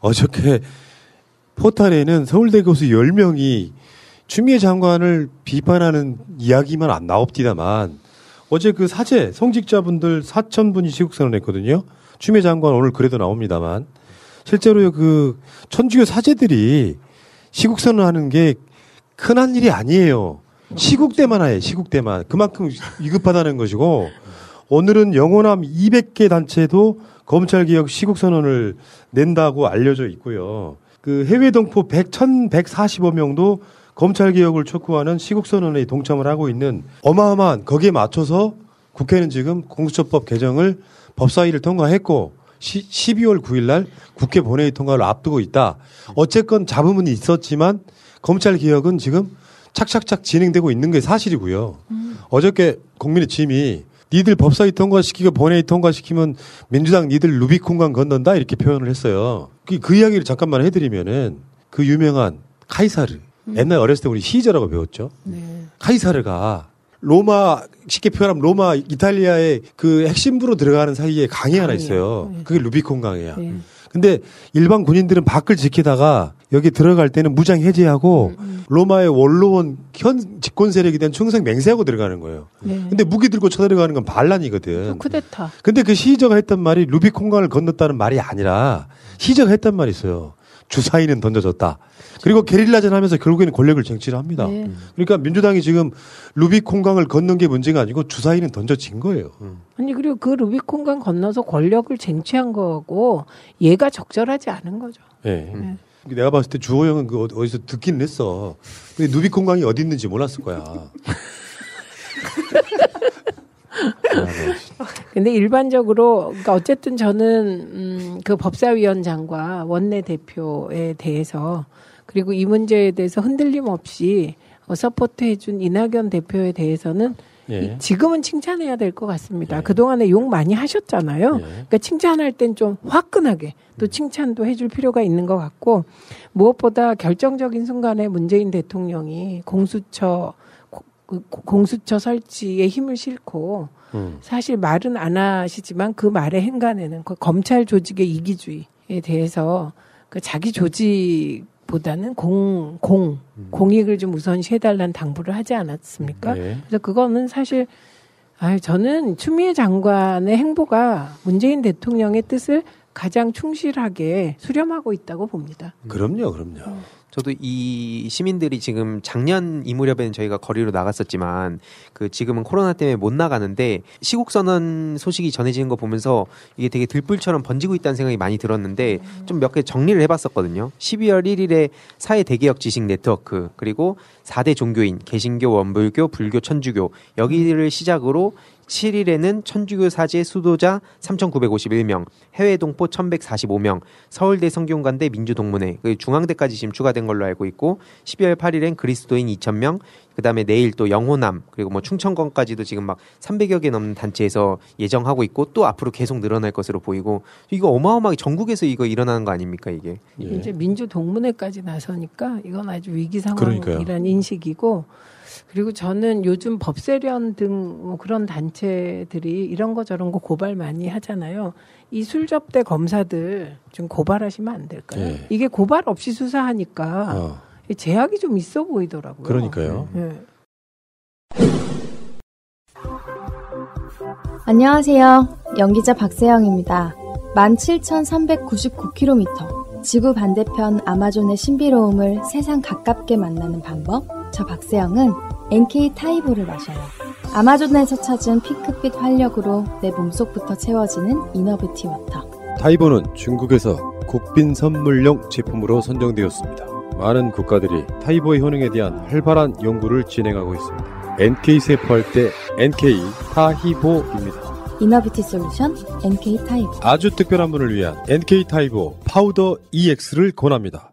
D: 어저께 포탈에는 서울대 교수 10명이 추미애 장관을 비판하는 이야기만 안 나옵디다만 어제 그 사제 성직자분들 4천 분이 시국선언했거든요. 추미애 장관 오늘 그래도 나옵니다만 실제로 그 천주교 사제들이 시국선언하는 게 흔한 일이 아니에요. 시국 때만 하에 시국 때만 그만큼 위급하다는 것이고 오늘은 영호남 200개 단체도 검찰 개혁 시국 선언을 낸다고 알려져 있고요. 그 해외 동포 100, 1145명도 검찰 개혁을 촉구하는 시국 선언에 동참을 하고 있는 어마어마한 거기에 맞춰서 국회는 지금 공수처법 개정을 법사위를 통과했고 시, 12월 9일 날 국회 본회의 통과를 앞두고 있다. 어쨌건 잡음은 있었지만 검찰 개혁은 지금 착착착 진행되고 있는 게 사실이고요. 어저께 국민의 짐이 니들 법사위 통과시키고 본회의 통과시키면 민주당 니들 루비콘강 건넌다 이렇게 표현을 했어요. 그, 그 이야기를 잠깐만 해드리면은 그 유명한 카이사르 옛날 어렸을 때 우리 시저라고 배웠죠. 카이사르가 로마 쉽게 표현하면 로마 이탈리아의 그 핵심부로 들어가는 사이에 강이 하나 있어요. 그게 루비콘 강이야. 근데 일반 군인들은 밖을 지키다가 여기 들어갈 때는 무장 해제하고 로마의 원로원 현 집권 세력에 대한 충성 맹세하고 들어가는 거예요.
O: 네.
D: 근데 무기 들고 쳐들어가는 건 반란이거든.
O: 쿠데타.
D: 근데 그 시저가 했던 말이 루비콘강을 건넜다는 말이 아니라 시저가 했던 말이 있어요. 주사위는 던져졌다. 그리고 게릴라전 하면서 결국에는 권력을 쟁취를 합니다.
O: 네.
D: 그러니까 민주당이 지금 루비콘강을 건넌 게 문제가 아니고 주사위는 던져진 거예요.
O: 아니 그리고 그 루비콘강 건너서 권력을 쟁취한 거고 얘가 적절하지 않은 거죠.
D: 예. 내가 봤을 때 주호영은 그 어디- 어디서 듣기는 했어. 근데 루비콘강이 어디 있는지 몰랐을 거야.
O: 근데 일반적으로 그러니까 어쨌든 저는 음, 그 법사위원장과 원내 대표에 대해서 그리고 이 문제에 대해서 흔들림 없이 어, 서포트해준 이낙연 대표에 대해서는
D: 예.
O: 지금은 칭찬해야 될 것 같습니다. 그동안에 욕 많이 하셨잖아요. 그러니까 칭찬할 땐 좀 화끈하게 또 칭찬도 해줄 필요가 있는 것 같고 무엇보다 결정적인 순간에 문재인 대통령이 공수처 고- 그 공수처 설치에 힘을 싣고
D: 음.
O: 사실 말은 안 하시지만 그 말의 행간에는 그 검찰 조직의 이기주의에 대해서 그 자기 조직 보다는 공, 공, 공익을 좀 우선시 해달라는 당부를 하지 않았습니까?
D: 네.
O: 그래서 그거는 사실 아 저는 추미애 장관의 행보가 문재인 대통령의 뜻을 가장 충실하게 수렴하고 있다고 봅니다.
D: 그럼요, 그럼요.
P: 저도 이 시민들이 지금 작년 이 무렵에는 저희가 거리로 나갔었지만 그 지금은 코로나 때문에 못 나가는데 시국 선언 소식이 전해지는 거 보면서 이게 되게 들불처럼 번지고 있다는 생각이 많이 들었는데 좀 몇 개 정리를 해봤었거든요. 12월 1일에 사회 대개혁 지식 네트워크 그리고 4대 종교인 개신교, 원불교, 불교, 천주교 여기를 시작으로 7일에는 천주교 사제 수도자 3,951명, 해외 동포 1,145명, 서울대 성균관대 민주동문회, 그 중앙대까지 지금 추가된 걸로 알고 있고 12월 8일엔 그리스도인 2,000명, 그다음에 내일 또 영호남 그리고 뭐 충청권까지도 지금 막 300여 개 넘는 단체에서 예정하고 있고 또 앞으로 계속 늘어날 것으로 보이고 이거 어마어마하게 전국에서 이거 일어나는 거 아닙니까 이게?
O: 이제 민주 동문회까지 나서니까 이건 아주 위기. 상황이라는 인식이고 그리고 저는 요즘 법세련 등뭐 그런 단체들이 이런 거 저런 거 고발 많이 하잖아요. 이 술접대 검사들 좀 고발하시면 안 될까요?
D: 예.
O: 이게 고발 없이 수사하니까
D: 어.
O: 이 제약이 좀 있어 보이더라고요.
D: 그러니까요.
O: 예.
W: 안녕하세요. 연기자 박세영입니다. 17,399km. 지구 반대편 아마존의 신비로움을 세상 가깝게 만나는 방법? 저 박세영은 NK 타이보를 마셔요. 아마존에서 찾은 핑크빛 활력으로 내 몸속부터 채워지는 inner beauty water.
D: 타히보는 중국에서 국빈 선물용 제품으로 선정되었습니다. 많은 국가들이 타히보의 효능에 대한 활발한 연구를 진행하고 있습니다. NK 세포할 때 NK 타히보입니다.
W: 이너뷰티 솔루션 NK 타이보.
D: 아주 특별한 분을 위한 NK 타히보 파우더 EX를 권합니다.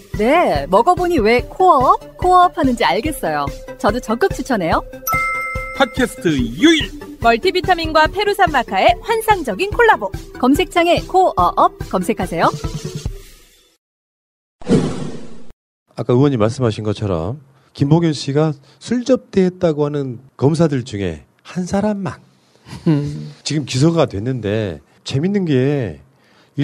X: 네, 먹어보니 왜 코어업, 코어업 하는지 알겠어요. 저도 적극 추천해요.
Y: 팟캐스트 유일!
S: 멀티비타민과 페루산 마카의 환상적인 콜라보.
X: 검색창에 코어업 검색하세요.
D: 아까 의원님 말씀하신 것처럼 김봉현 씨가 술 접대했다고 하는 검사들 중에 한 사람만 지금 기소가 됐는데 재밌는 게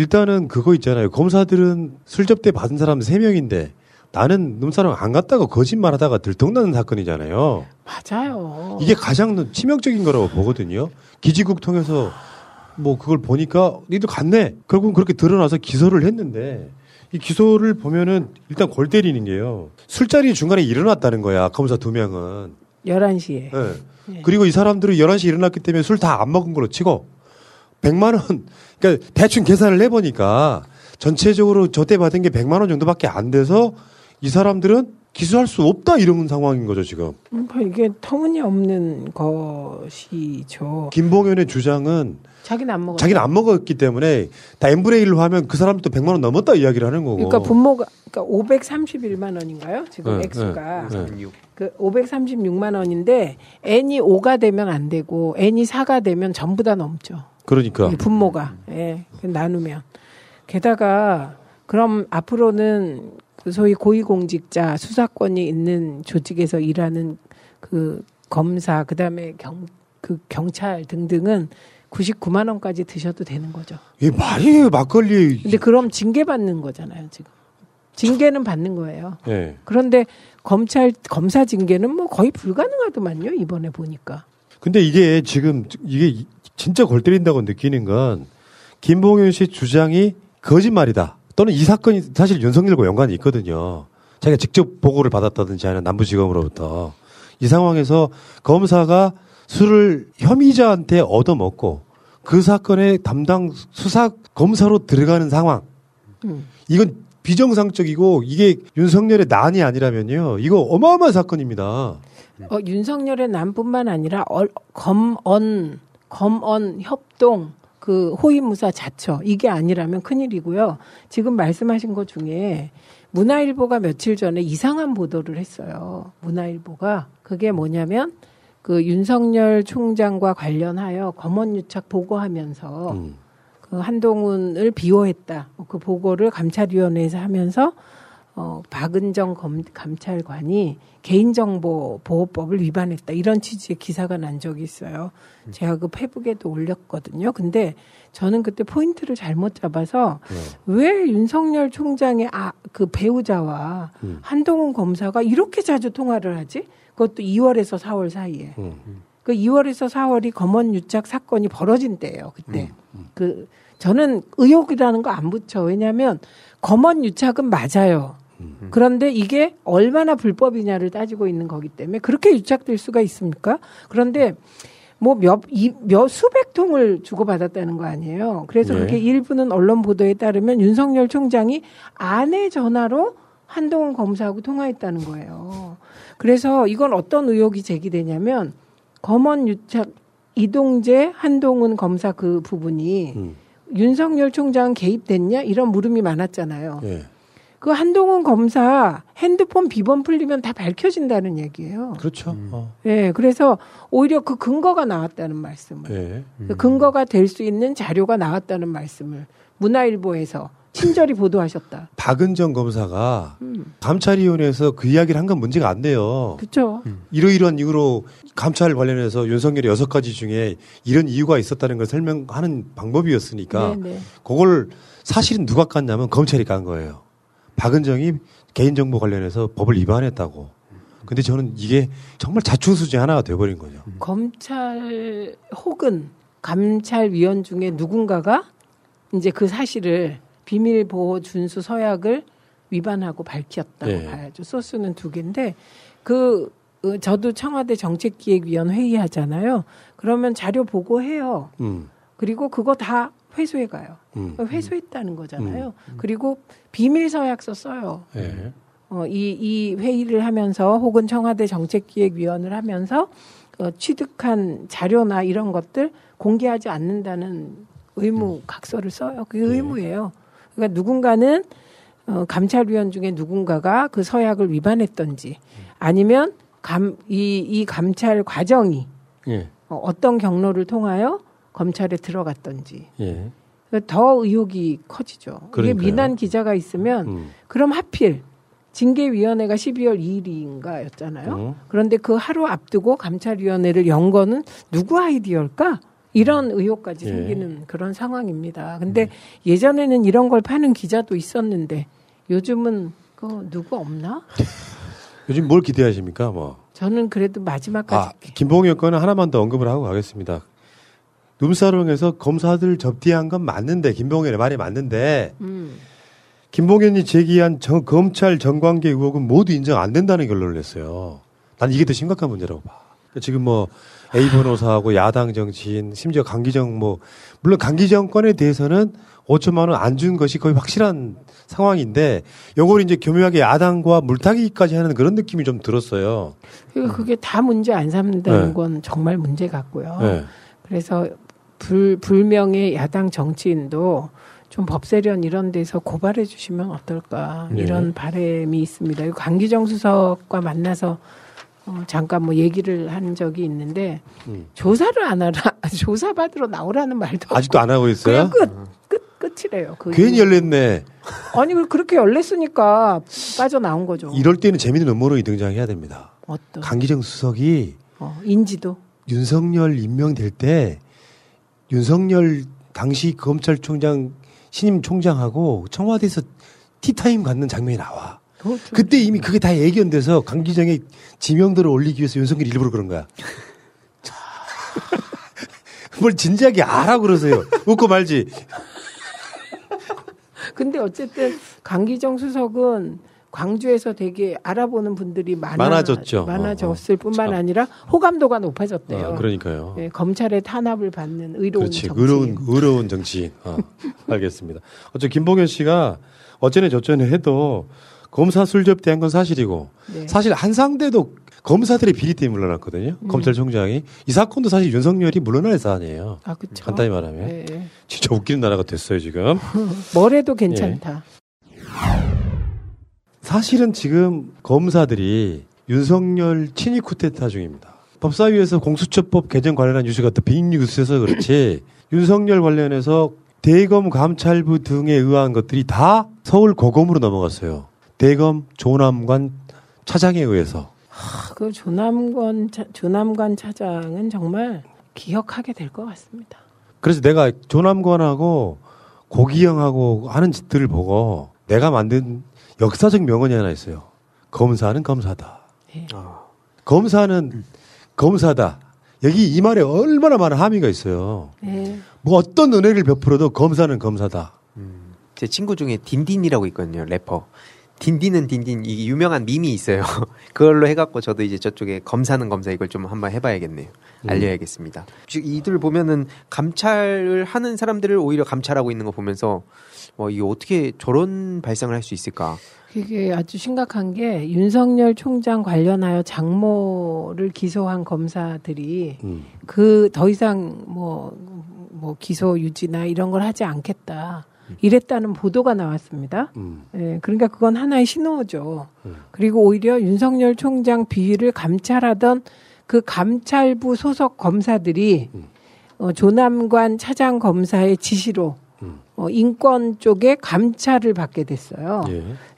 D: 일단은 그거 있잖아요. 검사들은 술 접대 받은 사람 세명인데 나는 놈사람 안 갔다고 거짓말 하다가 들통나는 사건이잖아요.
O: 맞아요.
D: 이게 가장 치명적인 거라고 보거든요. 기지국 통해서 뭐 그걸 보니까 니도 갔네. 결국은 그렇게 드러나서 기소를 했는데 이 기소를 보면은 일단 골 때리는 게요. 술자리 중간에 일어났다는 거야. 검사 두 명은.
O: 11시에.
D: 예. 그리고 이 사람들은 11시에 일어났기 때문에 술 다 안 먹은 걸로 치고 100만 원 그러니까 대충 계산을 해 보니까 전체적으로 저때 받은 게 100만 원 정도밖에 안 돼서 이 사람들은 기소할 수 없다 이런 상황인 거죠, 지금.
O: 음, 이게 터무니없는 것이죠.
D: 김봉현의 주장은
O: 자기는 안 먹어.
D: 자기는 안 먹었기 때문에 다 n분의 1로 하면 그 사람도 100만 원 넘었다 이야기를 하는 거고.
O: 그러니까 분모가 그러니까 531만 원인가요? 지금
D: 네,
O: 액수가
D: 네, 네.
O: 그 536만 원인데 n이 5가 되면 안 되고 n이 4가 되면 전부 다 넘죠.
D: 그러니까.
O: 이 분모가 예 나누면 게다가 그럼 앞으로는 그 소위 고위공직자 수사권이 있는 조직에서 일하는 그 검사 그다음에 경 그 경찰 등등은 99만 원까지 드셔도 되는 거죠.
D: 이게 말이에요, 막걸리.
O: 근데 그럼 징계 받는 거잖아요, 지금. 징계는 받는 거예요.
D: 예.
O: 그런데 검찰 검사 징계는 뭐 거의 불가능하더만요, 이번에 보니까.
D: 근데 이게 지금 이게 진짜 골 때린다고 느끼는 건 김봉현 씨 주장이 거짓말이다. 또는 이 사건이 사실 윤석열과 연관이 있거든요. 자기가 직접 보고를 받았다든지 아니면 남부지검으로부터 이 상황에서 검사가 술을 혐의자한테 얻어먹고 그 사건의 담당 수사 검사로 들어가는 상황.
O: 음.
D: 이건 비정상적이고 이게 윤석열의 난이 아니라면요. 이거 어마어마한 사건입니다.
O: 어, 윤석열의 난뿐만 아니라 얼, 검언 검언 협동 그 호위무사 자처 이게 아니라면 큰일이고요. 지금 말씀하신 것 중에 문화일보가 며칠 전에 이상한 보도를 했어요. 문화일보가 그게 뭐냐면 그 윤석열 총장과 관련하여 검언 유착 보고하면서 그 한동훈을 비호했다. 그 보고를 감찰위원회에서 하면서 어, 박은정 검, 감찰관이 개인정보 보호법을 위반했다. 이런 취지의 기사가 난 적이 있어요. 제가 그 페북에도 올렸거든요. 근데 저는 그때 포인트를 잘못 잡아서 왜 윤석열 총장의 아, 그 배우자와 한동훈 검사가 이렇게 자주 통화를 하지? 그것도 2월에서 4월 사이에. 그 2월에서 4월이 검언 유착 사건이 벌어진 때예요. 그때. 그 저는 의혹이라는 거 안 붙여. 왜냐하면 검언 유착은 맞아요. 그런데 이게 얼마나 불법이냐를 따지고 있는 거기 때문에 그렇게 유착될 수가 있습니까? 그런데 뭐 몇, 수백 통을 주고받았다는 거 아니에요. 그래서
Z: 네.
O: 그게 일부는 언론 보도에 따르면 윤석열 총장이 아내 전화로 한동훈 검사하고 통화했다는 거예요. 그래서 이건 어떤 의혹이 제기되냐면 검언 유착 이동재 한동훈 검사 그 부분이
D: 음.
O: 윤석열 총장 개입됐냐 이런 물음이 많았잖아요.
D: 예.
O: 그 한동훈 검사 핸드폰 비번 풀리면 다 밝혀진다는 얘기예요.
D: 그렇죠.
P: 음.
D: 어.
O: 예, 그래서 오히려 그 근거가 나왔다는 말씀을,
D: 예.
O: 그 근거가 될 수 있는 자료가 나왔다는 말씀을 문화일보에서 친절히 보도하셨다.
D: 박은정 검사가
O: 음.
D: 감찰위원회에서 그 이야기를 한 건 문제가 안 돼요.
O: 그렇죠.
D: 이러이러한 이유로 감찰 관련해서 윤석열의 여섯 가지 중에 이런 이유가 있었다는 걸 설명하는 방법이었으니까
O: 네네.
D: 그걸 사실은 누가 깠냐면 검찰이 깐 거예요. 박은정이 개인정보 관련해서 법을 위반했다고. 근데 저는 이게 정말 자충수지 하나가 돼버린 거죠.
O: 검찰 혹은 감찰위원 중에 누군가가 이제 그 사실을 비밀 보호 준수 서약을 위반하고 밝혔다고
D: 네.
O: 봐야죠. 소스는 두 개인데 그 어, 저도 청와대 정책기획위원 회의하잖아요. 그러면 자료 보고해요.
D: 음.
O: 그리고 그거 다 회수해 가요.
D: 음.
O: 회수했다는 거잖아요. 그리고 비밀 서약서 써요.
D: 예.
O: 어, 이, 이 회의를 하면서 혹은 청와대 정책기획위원을 하면서 어, 취득한 자료나 이런 것들 공개하지 않는다는 의무 각서를 써요. 그게 의무예요. 그러니까 누군가는 어, 감찰위원 중에 누군가가 그 서약을 위반했던지 아니면 감, 이, 이 감찰 과정이
D: 예.
O: 어, 어떤 경로를 통하여 검찰에 들어갔던지
D: 예.
O: 그러니까 더 의혹이 커지죠. 이게
D: 그러니까요.
O: 민한 기자가 있으면
D: 음.
O: 그럼 하필 징계위원회가 12월 2일인가였잖아요.
D: 음.
O: 그런데 그 하루 앞두고 감찰위원회를 연 거는 누구 아이디어일까? 이런 의혹까지
D: 예.
O: 생기는 그런 상황입니다. 근데 예전에는 이런 걸 파는 기자도 있었는데 요즘은 그 누구 없나?
D: 요즘 뭘 기대하십니까? 뭐.
O: 저는 그래도 마지막까지
D: 아, 김봉혁 건은 하나만 더 언급을 하고 가겠습니다. 룸사롱에서 검사들 접대한 건 맞는데 김봉현의 말이 맞는데
O: 음.
D: 김봉현이 제기한 정- 검찰 정관계 의혹은 모두 인정 안 된다는 결론을 냈어요. 난 이게 더 심각한 문제라고 봐. 그러니까 지금 뭐 A 변호사하고 야당 정치인 심지어 강기정 뭐 물론 강기정 건에 대해서는 5천만 원 안 준 것이 거의 확실한 상황인데 요걸 이제 교묘하게 야당과 물타기까지 하는 그런 느낌이 좀 들었어요.
O: 그러니까 그게 다 문제 안 삼는다는
D: 네.
O: 건 정말 문제 같고요.
D: 네.
O: 그래서 불, 불명의 야당 정치인도 좀 법세련 이런 데서 고발해 주시면 어떨까
D: 네.
O: 이런 바람이 있습니다. 강기정 수석과 만나서 어, 잠깐 뭐 얘기를 한 적이 있는데
D: 음.
O: 조사를 안 하라 조사 받으러 나오라는 말도
D: 아직도 안 하고 있어요?
O: 끝, 끝 끝이래요. 그
D: 괜히. 열렸네.
O: 아니 그- 그렇게 열렸으니까 빠져 나온 거죠.
D: 이럴 때는 재밌는 음모론이 등장해야 됩니다.
O: 어떤
D: 강기정 수석이
O: 어, 인지도
D: 윤석열 임명될 때 윤석열 당시 검찰총장 신임 총장하고 청와대에서 티타임 갖는 장면이 나와. 그때 이미 그게 다 예견돼서 강기정의 지명도를 올리기 위해서 윤석열이 일부러 그런 거야. 자, 뭘 진지하게 알아 그러세요. 웃고 말지.
O: 근데 어쨌든 강기정 수석은 광주에서 되게 알아보는 분들이 많아,
D: 많아졌죠.
O: 많아졌을 뿐만 아니라 호감도가 높아졌대요.
D: 어, 그러니까요.
O: 예, 검찰의 탄압을 받는 의로운
D: 그렇지.
O: 정치인.
D: 의로운, 의로운 정치인. 어, 알겠습니다. 어째 김봉현 씨가 어쩌네 저쩌네 해도 검사 술접 대한 건 사실이고
O: 네.
D: 사실 한상대도 검사들의 비리 때문에 물러났거든요.
O: 음.
D: 검찰총장이 이 사건도 사실 윤석열이 물러날 사안이에요.
O: 아, 그쵸.
D: 간단히 말하면
O: 네.
D: 진짜 웃기는 나라가 됐어요 지금.
O: 뭘 해도 괜찮다.
D: 사실은 지금 검사들이 윤석열 친위 쿠데타 중입니다. 법사위에서 공수처법 개정 관련한 뉴스가 또 빅뉴스여서 그렇지 윤석열 관련해서 대검 감찰부 등에 의한 것들이 다 서울 고검으로 넘어갔어요. 대검 조남관 차장에 의해서
O: 아, 그 조남관 차, 조남관 차장은 정말 기억하게 될 것 같습니다.
D: 그래서 내가 조남관하고 고기영하고 하는 짓들을 보고 내가 만든 역사적 명언이 하나 있어요. 검사는 검사다.
O: 예.
D: 검사는 검사다. 여기 이 말에 얼마나 많은 함의가 있어요.
O: 네.
D: 뭐 어떤 은혜를 베풀어도 검사는 검사다.
P: 제 친구 중에 딘딘이라고 있거든요, 래퍼. 딘딘은 딘딘 이 유명한 밈이 있어요. 그걸로 해갖고 저도 이제 저쪽에 검사는 검사 이걸 좀 한번 해봐야겠네요.
D: 음.
P: 알려야겠습니다. 즉 이들 보면은 감찰을 하는 사람들을 오히려 감찰하고 있는 거 보면서 뭐 이게 어떻게 저런 발상을 할 수 있을까?
O: 그게 아주 심각한 게 윤석열 총장 관련하여 장모를 기소한 검사들이
D: 음.
O: 그더 이상 뭐, 뭐 기소 유지나 이런 걸 하지 않겠다. 이랬다는 보도가 나왔습니다.
D: 음.
O: 예, 그러니까 그건 하나의 신호죠. 그리고 오히려 윤석열 총장 비위를 감찰하던 그 감찰부 소속 검사들이 어, 조남관 차장 검사의 지시로 어, 인권 쪽에 감찰을 받게 됐어요.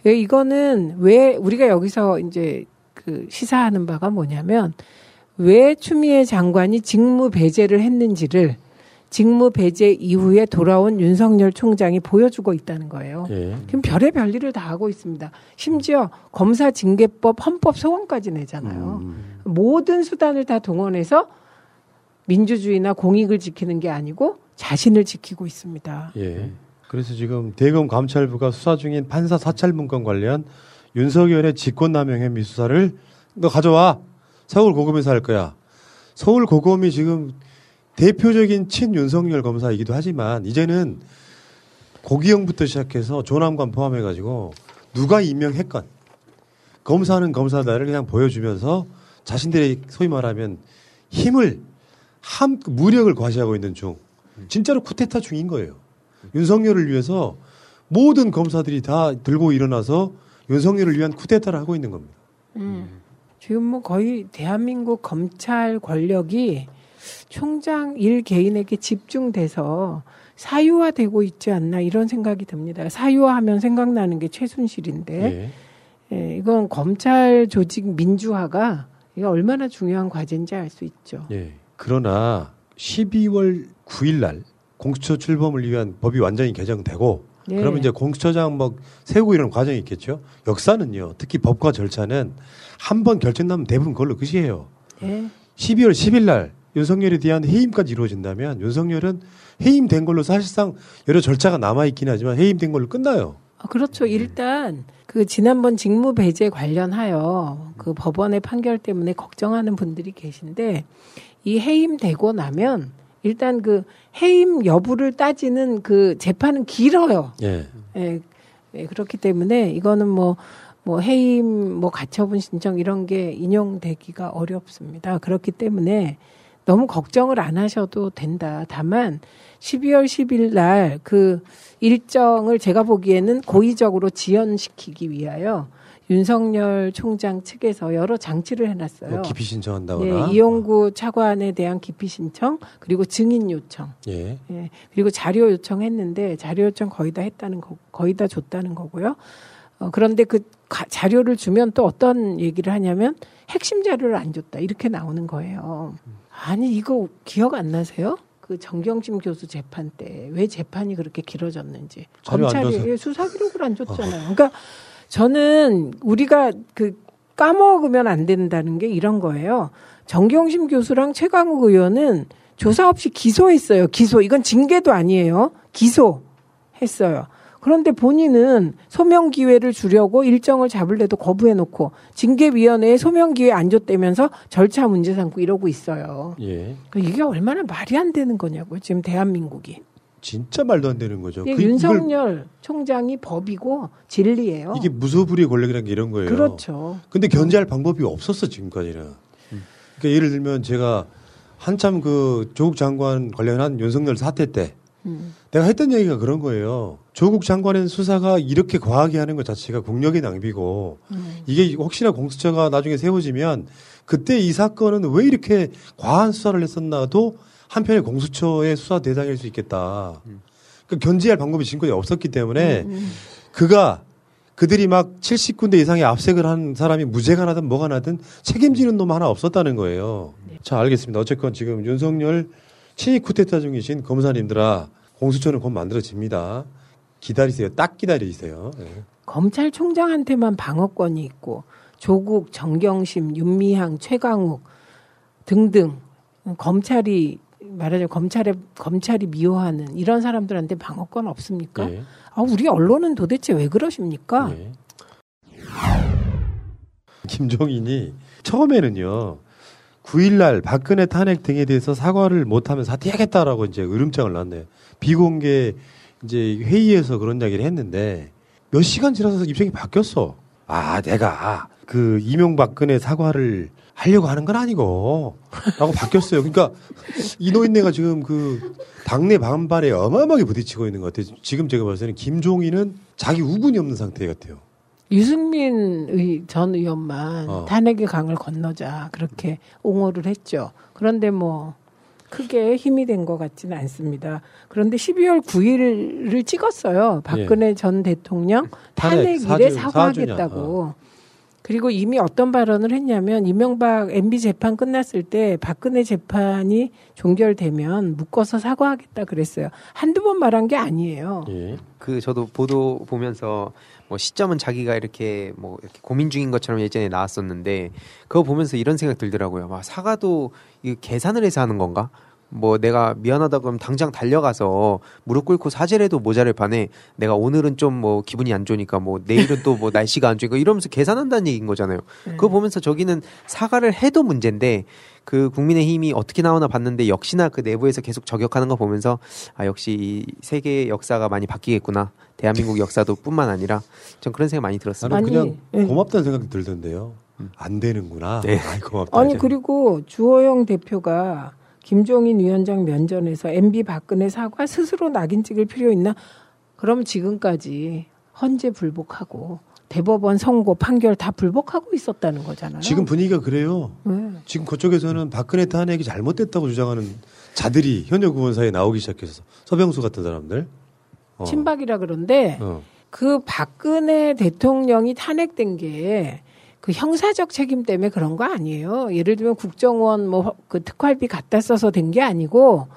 O: 예, 이거는 왜 우리가 여기서 이제 그 시사하는 바가 뭐냐면 왜 추미애 장관이 직무 배제를 했는지를 직무 배제 이후에 돌아온 윤석열 총장이 보여주고 있다는 거예요.
D: 예.
O: 지금 별의 별일을 다 하고 있습니다. 심지어 검사 징계법 헌법 소원까지 내잖아요. 모든 수단을 다 동원해서 민주주의나 공익을 지키는 게 아니고 자신을 지키고 있습니다.
D: 예. 그래서 지금 대검 감찰부가 수사 중인 판사 사찰 문건 관련 윤석열의 직권남용 혐의 수사를 너 가져와 서울 고검에서 할 거야. 서울 고검이 지금 대표적인 친 윤석열 검사이기도 하지만 이제는 고기영부터 시작해서 조남관 포함해가지고 누가 임명했건 검사는 검사다를 그냥 보여주면서 자신들의 소위 말하면 힘을 함 무력을 과시하고 있는 중 진짜로 쿠데타 중인 거예요. 윤석열을 위해서 모든 검사들이 다 들고 일어나서 윤석열을 위한 쿠데타를 하고 있는 겁니다.
O: 음. 지금 뭐 거의 대한민국 검찰 권력이 총장 일 개인에게 집중돼서 사유화되고 있지 않나 이런 생각이 듭니다. 사유화하면 생각나는 게 최순실인데 예, 이건 검찰 조직 민주화가 이게 얼마나 중요한 과제인지 알 수 있죠.
D: 예. 그러나 12월 9일 날 공수처 출범을 위한 법이 완전히 개정되고
O: 네.
D: 그러면 이제 공수처장 뭐 세우고 이런 과정이 있겠죠. 역사는요. 특히 법과 절차는 한 번 결정나면 대부분 그걸로 끝이에요.
O: 예.
D: 12월 10일 날 윤석열에 대한 해임까지 이루어진다면 윤석열은 해임된 걸로 사실상 여러 절차가 남아 있긴 하지만 해임된 걸로 끝나요.
O: 아, 그렇죠. 일단 그 지난번 직무 배제 관련하여 그 법원의 판결 때문에 걱정하는 분들이 계신데 이 해임되고 나면 일단 그 해임 여부를 따지는 그 재판은 길어요.
D: 예.
O: 예, 예, 그렇기 때문에 이거는 뭐, 뭐 해임, 뭐 가처분 신청 이런 게 인용되기가 어렵습니다. 그렇기 때문에 너무 걱정을 안 하셔도 된다. 다만 12월 10일 날 그 일정을 제가 보기에는 고의적으로 지연시키기 위하여 윤석열 총장 측에서 여러 장치를 해놨어요.
D: 뭐 기피 신청한다거나.
O: 네, 이용구 차관에 대한 기피 신청 그리고 증인 요청.
D: 예.
O: 예. 그리고 자료 요청했는데 자료 요청 거의 다 했다는 거, 거의 다 줬다는 거고요. 어, 그런데 그 가- 자료를 주면 또 어떤 얘기를 하냐면 핵심 자료를 안 줬다 이렇게 나오는 거예요. 아니 이거 기억 안 나세요? 그 정경심 교수 재판 때 왜 재판이 그렇게 길어졌는지 검찰이. 예, 수사 기록을 안 줬잖아요. 그러니까 저는 우리가 그 까먹으면 안 된다는 게 이런 거예요. 정경심 교수랑 최강욱 의원은 조사 없이 기소했어요. 기소. 이건 징계도 아니에요. 기소했어요. 그런데 본인은 소명 기회를 주려고 일정을 잡을래도 거부해 놓고 징계위원회에 소명 기회 안 줬다면서 절차 문제 삼고 이러고 있어요.
D: 예.
O: 그러니까 이게 얼마나 말이 안 되는 거냐고요. 지금 대한민국이.
D: 진짜 말도 안 되는 거죠.
O: 이게
D: 그- 이걸-
O: 윤석열 총장이 법이고 진리예요.
D: 이게 무소불위의 권력이라는 게 이런 거예요.
O: 그렇죠.
D: 근데 견제할 방법이 없었어 지금까지는. 그러니까 예를 들면 제가 한참 그 조국 장관 관련한 윤석열 사태 때
O: 음.
D: 내가 했던 얘기가 그런 거예요. 조국 장관의 수사가 이렇게 과하게 하는 것 자체가 국력의 낭비고
O: 음.
D: 이게 혹시나 공수처가 나중에 세워지면 그때 이 사건은 왜 이렇게 과한 수사를 했었나도 한편의 공수처의 수사 대상일 수 있겠다. 그 견제할 방법이 지금까지 없었기 때문에 그가 그들이 막 70군데 이상의 압색을 한 사람이 무죄가 나든 뭐가 나든 책임지는 놈 하나 없었다는 거예요. 자, 알겠습니다. 어쨌건 지금 윤석열 친위 쿠데타 중이신 검사님들아 공수처는 곧 만들어집니다. 기다리세요. 딱 기다리세요. 예.
O: 검찰총장한테만 방어권이 있고 조국, 정경심, 윤미향, 최강욱 등등 검찰이 말하자면 검찰에 검찰이 미워하는 이런 사람들한테 방어권 없습니까?
D: 예.
O: 아, 우리 언론은 도대체 왜 그러십니까?
D: 예. 김종인이 처음에는요. 9일날 박근혜 탄핵 등에 대해서 사과를 못하면 사퇴하겠다라고 이제 으름장을 놨네요. 비공개 이제 회의에서 그런 이야기를 했는데 몇 시간 지나서 입장이 바뀌었어. 아, 내가 그 이명박근혜 사과를 하려고 하는 건 아니고 라고 바뀌었어요. 그러니까 이 노인네가 지금 그 당내 반발에 어마어마하게 부딪히고 있는 것 같아요. 지금 제가 봤을 때는 김종인은 자기 우군이 없는 상태 같아요.
O: 유승민 의, 전 의원만
D: 어.
O: 탄핵의 강을 건너자 그렇게 옹호를 했죠. 그런데 뭐 크게 힘이 된 것 같지는 않습니다. 그런데 12월 9일을 찍었어요. 박근혜 전 대통령
D: 탄핵
O: 탄핵일에 사과하겠다고. 그리고 이미 어떤 발언을 했냐면 이명박 MB 재판 끝났을 때 박근혜 재판이 종결되면 묶어서 사과하겠다 그랬어요. 한두 번 말한 게 아니에요.
P: 그 저도 보도 보면서 뭐 시점은 자기가 이렇게 뭐 이렇게 고민 중인 것처럼 예전에 나왔었는데 그거 보면서 이런 생각 들더라고요. 막 사과도 이 계산을 해서 하는 건가? 뭐 내가 미안하다 그러면 당장 달려가서 무릎 꿇고 사죄를 해도 모자를 판에 내가 오늘은 좀 뭐 기분이 안 좋으니까 뭐 내일은 또 뭐 날씨가 안 좋으니까 이러면서 계산한다는 얘기인 거잖아요. 그거 보면서 저기는 사과를 해도 문제인데 그 국민의 힘이 어떻게 나오나 봤는데 역시나 그 내부에서 계속 저격하는 거 보면서 아 역시 이 세계 역사가 많이 바뀌겠구나. 대한민국 역사도 뿐만 아니라 전 그런 생각 많이 들었습니다.
D: 나는 그냥 고맙다는 생각이 들던데요. 안 되는구나.
P: 네.
D: 아이 고맙다.
O: 아니. 그리고 주호영 대표가 김종인 위원장 면전에서 MB 박근혜 사과 스스로 낙인 찍을 필요 있나? 그럼 지금까지 헌재 불복하고 대법원 선고 판결 다 불복하고 있었다는 거잖아요.
D: 지금 분위기가 그래요.
O: 네.
D: 지금 그쪽에서는 박근혜 탄핵이 잘못됐다고 주장하는 자들이 현역 의원 사이에 나오기 시작해서 서병수 같은 사람들. 어.
O: 친박이라 그런데
D: 어.
O: 그 박근혜 대통령이 탄핵된 게 그 형사적 책임 때문에 그런 거 아니에요. 예를 들면 국정원 뭐 그 특활비 갖다 써서 된 게 아니고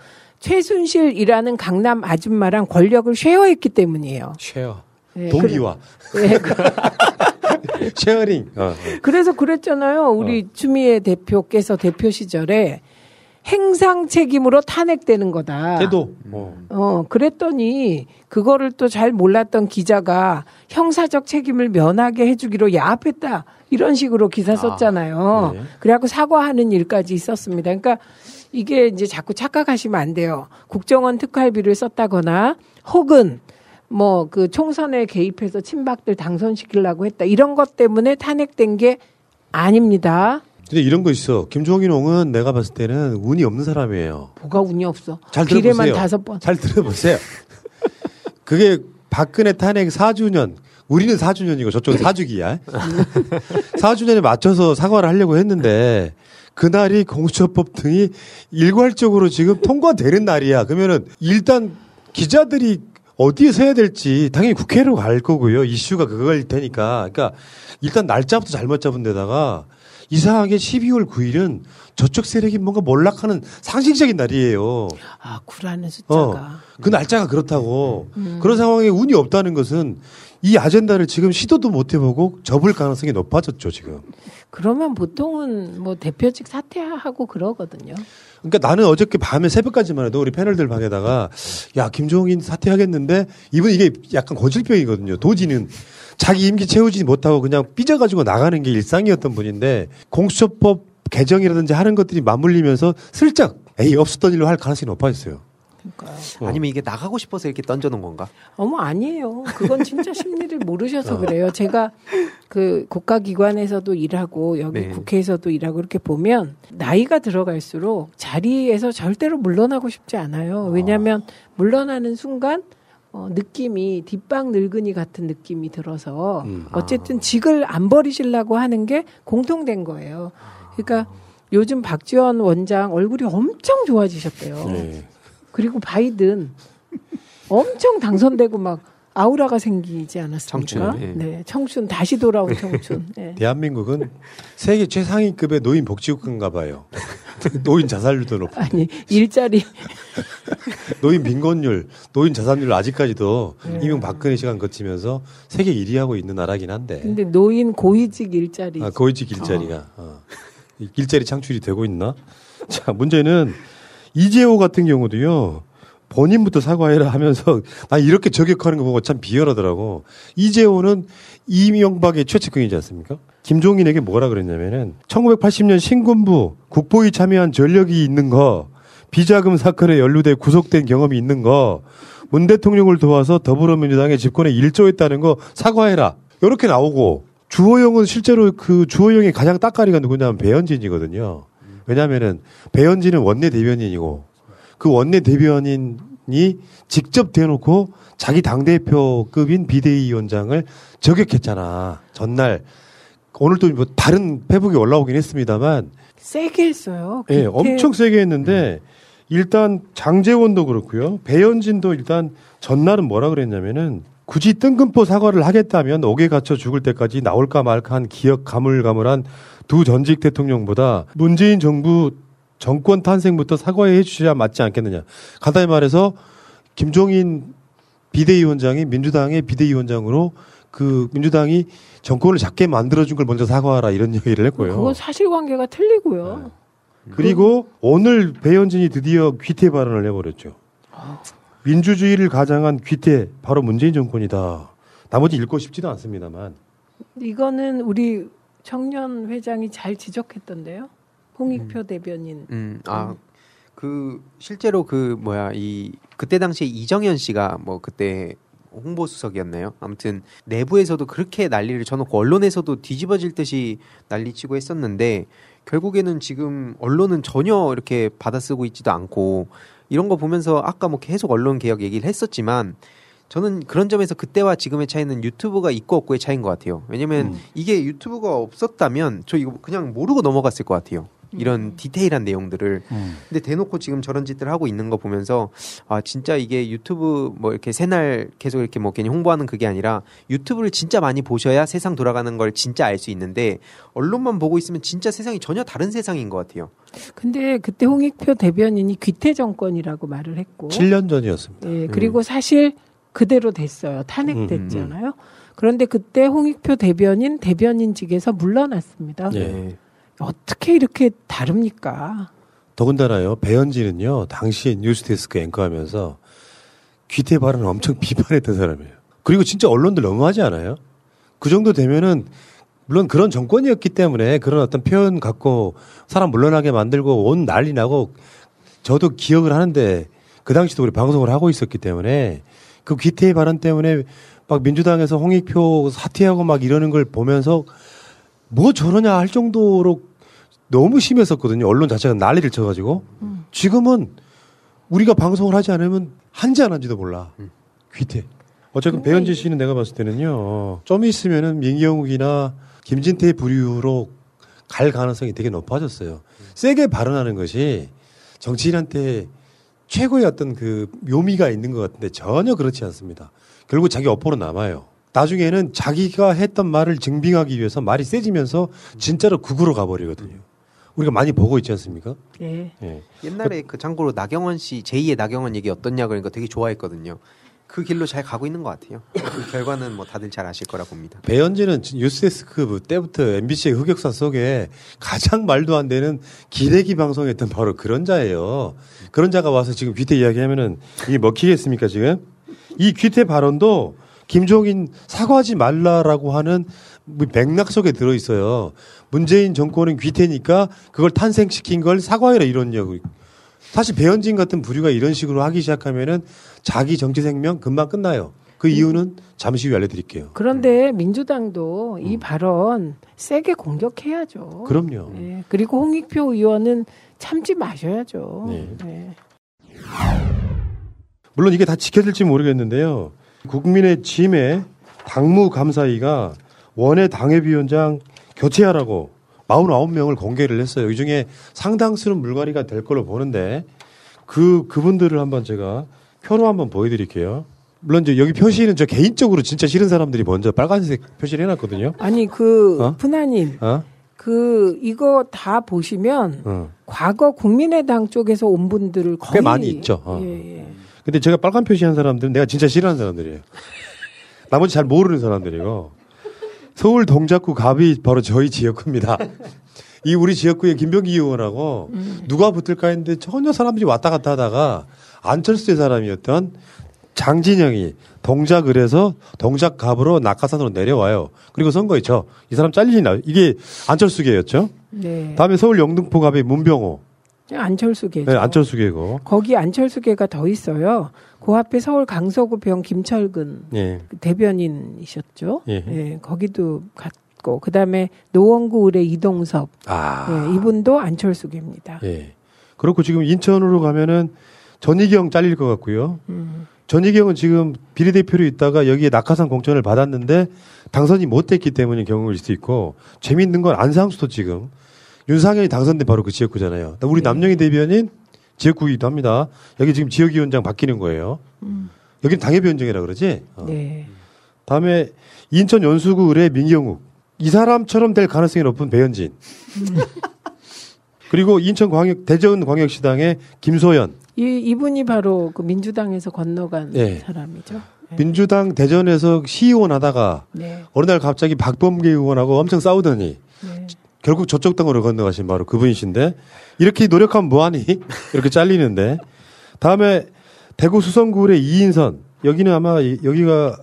O: 최순실이라는 강남 아줌마랑 권력을 쉐어했기 때문이에요.
D: share.
O: 예,
D: 동기화.
O: 그래- 예, 그-
D: sharing. 어, 어.
O: 그래서 그랬잖아요. 우리 추미애 대표께서 대표 시절에 행상 책임으로 탄핵되는 거다.
D: 태도. 어.
O: 어, 그랬더니 그거를 또 잘 몰랐던 기자가 형사적 책임을 면하게 해주기로 야합했다. 이런 식으로 기사 썼잖아요.
D: 네.
O: 그래갖고 사과하는 일까지 있었습니다. 그러니까 이게 이제 자꾸 착각하시면 안 돼요. 국정원 특활비를 썼다거나 혹은 뭐 그 총선에 개입해서 친박들 당선시키려고 했다. 이런 것 때문에 탄핵된 게 아닙니다.
D: 근데 이런 거 있어. 김종인홍은 내가 봤을 때는 운이 없는 사람이에요.
O: 뭐가 운이 없어.
D: 잘
O: 비례만
D: 들어보세요.
O: 다섯 번.
D: 잘 들어보세요. 그게 박근혜 탄핵 4주년. 우리는 4주년이고 저쪽은 4주기야. 4주년에 맞춰서 사과를 하려고 했는데 그날이 공수처법 등이 일괄적으로 지금 통과되는 날이야. 그러면은 일단 기자들이 어디에 서야 될지 당연히 국회로 갈 거고요. 이슈가 그거일 테니까. 그러니까 일단 날짜부터 잘못 잡은 데다가 이상하게 12월 9일은 저쪽 세력이 뭔가 몰락하는 상징적인 날이에요.
O: 아, 구라는 숫자가.
D: 어, 그 날짜가 그렇다고.
O: 음.
D: 그런 상황에 운이 없다는 것은 이 아젠다를 지금 시도도 못 해보고 접을 가능성이 높아졌죠, 지금.
O: 그러면 보통은 뭐 대표직 사퇴하고 그러거든요.
D: 그러니까 나는 어저께 밤에 새벽까지만 해도 우리 패널들 방에다가 야, 김종인 사퇴하겠는데 이분 이게 약간 고질병이거든요. 도지는 자기 임기 채우지 못하고 그냥 삐져가지고 나가는 게 일상이었던 분인데 공수처법 개정이라든지 하는 것들이 맞물리면서 슬쩍 에이, 없었던 일로 할 가능성이 높아졌어요. 어.
P: 아니면 이게 나가고 싶어서 이렇게 던져놓은 건가?
O: 어머 아니에요. 그건 진짜 심리를 모르셔서 그래요. 제가 그 국가기관에서도 일하고 여기
P: 네.
O: 국회에서도 일하고 이렇게 보면 나이가 들어갈수록 자리에서 절대로 물러나고 싶지 않아요. 왜냐하면 물러나는 순간 어, 느낌이 뒷방 늙은이 같은 느낌이 들어서
D: 음.
O: 어쨌든 직을 안 버리시려고 하는 게 공통된 거예요. 그러니까 요즘 박지원 원장 얼굴이 엄청 좋아지셨대요.
D: 네.
O: 그리고 바이든 엄청 당선되고 막 아우라가 생기지 않았습니까?
D: 청춘, 예.
O: 네, 청춘 다시 돌아온 청춘. 네.
D: 대한민국은 세계 최상위급의 노인 복지국가인가 봐요. 노인 자살률도 높고
O: 아니 일자리
D: 노인 빈곤율, 노인 자살률 아직까지도
O: 네.
D: 이명 박근혜 시간 거치면서 세계 1위 하고 있는 나라긴 한데
O: 근데 노인 고위직 일자리.
D: 아, 고위직 일자리가 어. 이 일자리 창출이 되고 있나? 자, 문제는 이재호 같은 경우도요. 본인부터 사과해라 하면서 나 이렇게 저격하는 거 보고 참 비열하더라고. 이재호는 이명박의 최측근이지 않습니까? 김종인에게 뭐라 그랬냐면은 1980년 신군부 국보에 참여한 전력이 있는 거 비자금 사건에 연루돼 구속된 경험이 있는 거 문 대통령을 도와서 더불어민주당의 집권에 일조했다는 거 사과해라. 이렇게 나오고 주호영은 실제로 그 주호영의 가장 따까리가 누구냐면 배현진이거든요. 왜냐면은 배현진은 원내 대변인이고 그 원내 대변인이 직접 대놓고 자기 당대표급인 비대위원장을 저격했잖아. 전날 오늘도 뭐 다른 페북이 올라오긴 했습니다만
O: 세게 했어요.
D: 예,
O: 그때
D: 엄청 세게 했는데 일단 장재원도 그렇고요. 배현진도 일단 전날은 뭐라 그랬냐면은 굳이 뜬금포 사과를 하겠다면 옥에 갇혀 죽을 때까지 나올까 말까 한 기억 가물가물한 두 전직 대통령보다 문재인 정부 정권 탄생부터 사과해 주셔야 맞지 않겠느냐. 간단히 말해서 김종인 비대위원장이 민주당의 비대위원장으로 그 민주당이 정권을 작게 만들어준 걸 먼저 사과하라 이런 얘기를 했고요.
O: 그건 사실관계가 틀리고요.
D: 그리고 오늘 배현진이 드디어 귀태 발언을 해버렸죠. 민주주의를 가장한 귀태 바로 문재인 정권이다. 나머지 읽고 싶지도 않습니다만
O: 이거는 우리 청년 회장이 잘 지적했던데요. 홍익표
D: 음.
O: 대변인.
P: 음, 아, 그 실제로 그 뭐야 이 그때 당시에 이정현 씨가 뭐 그때 홍보 수석이었나요? 아무튼 내부에서도 그렇게 난리를 쳐놓고 언론에서도 뒤집어질 듯이 난리치고 했었는데 결국에는 지금 언론은 전혀 이렇게 받아쓰고 있지도 않고 이런 거 보면서 아까 뭐 계속 언론 개혁 얘기를 했었지만 저는 그런 점에서 그때와 지금의 차이는 유튜브가 있고 없고의 차이인 것 같아요. 왜냐면 이게 유튜브가 없었다면 저 이거 그냥 모르고 넘어갔을 것 같아요. 이런 디테일한 내용들을. 근데 대놓고 지금 저런 짓들 하고 있는 거 보면서 아 진짜 이게 유튜브 뭐 이렇게 새날 계속 이렇게 뭐 괜히 홍보하는 그게 아니라 유튜브를 진짜 많이 보셔야 세상 돌아가는 걸 진짜 알 수 있는데 언론만 보고 있으면 진짜 세상이 전혀 다른 세상인 것 같아요.
O: 근데 그때 홍익표 대변인이 귀태 정권이라고 말을 했고.
D: 7년 전이었습니다.
O: 예, 그리고 사실 그대로 됐어요. 탄핵됐잖아요. 그런데 그때 홍익표 대변인 대변인직에서 물러났습니다.
D: 예.
O: 어떻게 이렇게 다릅니까?
D: 더군다나요 배현진은요 당시 뉴스데스크 앵커하면서 귀태 발언을 엄청 비판했던 사람이에요. 그리고 진짜 언론들 너무하지 않아요? 그 정도 되면은 물론 그런 정권이었기 때문에 그런 어떤 표현 갖고 사람 물러나게 만들고 온 난리 나고 저도 기억을 하는데 그 당시도 우리 방송을 하고 있었기 때문에 그 귀태 발언 때문에 막 민주당에서 홍익표 사퇴하고 막 이러는 걸 보면서 뭐 저러냐 할 정도로 너무 심했었거든요. 언론 자체가 난리를 쳐가지고 지금은 우리가 방송을 하지 않으면 한지 안 한지도 몰라. 귀태. 어쨌든 배현진 씨는 내가 봤을 때는요. 좀 있으면은 민경욱이나 김진태의 부류로 갈 가능성이 되게 높아졌어요. 세게 발언하는 것이 정치인한테 최고의 어떤 그 묘미가 있는 것 같은데 전혀 그렇지 않습니다. 결국 자기 어포로 남아요. 나중에는 자기가 했던 말을 증빙하기 위해서 말이 세지면서 진짜로 극으로 가버리거든요. 우리가 많이 보고 있지 않습니까?
O: 예.
D: 예.
P: 옛날에 그 참고로 나경원 씨 제2의 나경원 얘기 어떻냐 그러니까 되게 좋아했거든요. 그 길로 잘 가고 있는 것 같아요. 그 결과는 뭐 다들 잘 아실 거라 봅니다.
D: 배현진은 뉴스데스크 때부터 MBC의 흑역사 속에 가장 말도 안 되는 기레기 방송했던 바로 그런 자예요. 그런 자가 와서 지금 귀태 이야기하면은 이게 먹히겠습니까 지금? 이 귀태 발언도 김종인 사과하지 말라라고 하는 뭐 맥락 속에 들어 있어요. 문재인 정권은 귀태니까 그걸 탄생시킨 걸 사과해라 이런 요 사실 배현진 같은 부류가 이런 식으로 하기 시작하면은 자기 정치 생명 금방 끝나요. 그 이유는 잠시 후에 알려드릴게요.
O: 그런데 민주당도 이 발언 세게 공격해야죠.
D: 그럼요.
O: 예, 그리고 홍익표 의원은 참지 마셔야죠.
D: 네.
O: 예.
D: 물론 이게 다 지켜질지 모르겠는데요. 국민의 짐에 당무 감사위가 원외 당협위원장 교체하라고 49명을 공개를 했어요. 이 중에 상당수는 물갈이가 될 걸로 보는데 그 그분들을 한번 제가 표로 한번 보여드릴게요. 물론 이제 여기 표시는 저 개인적으로 진짜 싫은 사람들이 먼저 빨간색 표시를 해놨거든요.
O: 아니 그
D: 어?
O: 푸나님
D: 어?
O: 그 이거 다 보시면
D: 어.
O: 과거 국민의당 쪽에서 온 분들을 거의
D: 꽤 많이 있죠. 어.
O: 예, 예.
D: 근데 제가 빨간 표시한 사람들은 내가 진짜 싫어하는 사람들이에요. 나머지 잘 모르는 사람들이고 서울 동작구 갑이 바로 저희 지역구입니다. 이 우리 지역구의 김병기 의원하고
O: 음.
D: 누가 붙을까 했는데 전혀 사람들이 왔다 갔다 하다가 안철수의 사람이었던 장진영이 동작을 해서 동작갑으로 낙하산으로 내려와요. 그리고 선거에 져. 이 사람 잘리나. 이게 안철수계였죠.
O: 네.
D: 다음에 서울 영등포갑의 문병호.
O: 안철수 계죠.
D: 네, 안철수 계고.
O: 거기 안철수 계가 더 있어요. 그 앞에 서울 강서구병 김철근
D: 예.
O: 그 대변인이셨죠.
D: 예.
O: 예, 거기도 갔고 그다음에 노원구 의뢰 이동섭
D: 아.
O: 예, 이분도 안철수계입니다.
D: 예. 그렇고 지금 인천으로 가면은 전희경 잘릴 것 같고요.
O: 음.
D: 전희경은 지금 비례대표로 있다가 여기에 낙하산 공천을 받았는데 당선이 못 됐기 때문에 경우일 수도 있고 재미있는 건 안상수도 지금 윤상현이 당선된 바로 그 지역구잖아요. 우리 남영희 대변인 지역구이기도 합니다. 여기 지금 지역위원장 바뀌는 거예요.
O: 음.
D: 여기는 당협위원장이라 그러지? 어.
O: 네.
D: 다음에 인천 연수구 의뢰 민경욱. 이 사람처럼 될 가능성이 높은 배현진. 그리고 인천 광역 대전 광역시당의 김소연.
O: 이 이분이 바로 그 민주당에서 건너간
D: 네.
O: 사람이죠.
D: 민주당 대전에서 시의원 하다가
O: 네.
D: 어느 날 갑자기 박범계 의원하고 엄청 싸우더니
O: 네.
D: 결국 저쪽 당으로 건너가신 바로 그분이신데 이렇게 노력하면 뭐하니 이렇게 잘리는데 다음에 대구 수성구의 이인선 여기는 아마 이- 여기가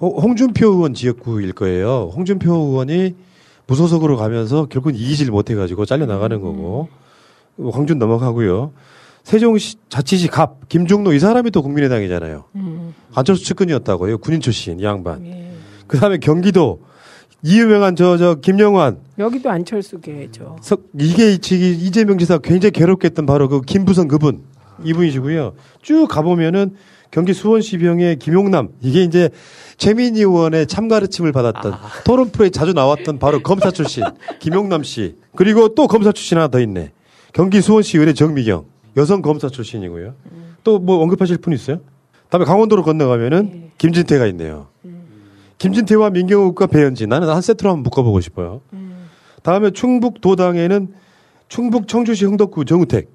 D: 홍- 홍준표 의원 지역구일 거예요. 홍준표 의원이 무소속으로 가면서 결국 이기질 못해가지고 잘려 나가는 거고 황준 넘어가고요. 세종시 자치시 갑 김종로 이 사람이 또 국민의당이잖아요.
O: 음.
D: 안철수 측근이었다고요. 군인 출신 이 양반. 그다음에 경기도 이 유명한 저 저 김영환
O: 여기도 안철수계죠.
D: 석- 이게 이- 이- 이재명 지사 굉장히 괴롭게 했던 바로 그 김부선 그분 이분이시고요. 쭉 가보면은 경기 수원시병의 김용남 이게 이제 최민희 의원의 참가르침을 받았던 토론 프로에 자주 나왔던 바로 검사 출신 김용남 씨 그리고 또 검사 출신 하나 더 있네. 경기 수원시 의뢰 정미경 여성 검사 출신이고요. 또뭐 언급하실 분 있어요? 다음에 강원도로 건너가면은 김진태가 있네요. 김진태와 민경욱과 배현진 나는 한 세트로 한번 묶어보고 싶어요. 다음에 충북 도당에는 충북 청주시 흥덕구 정우택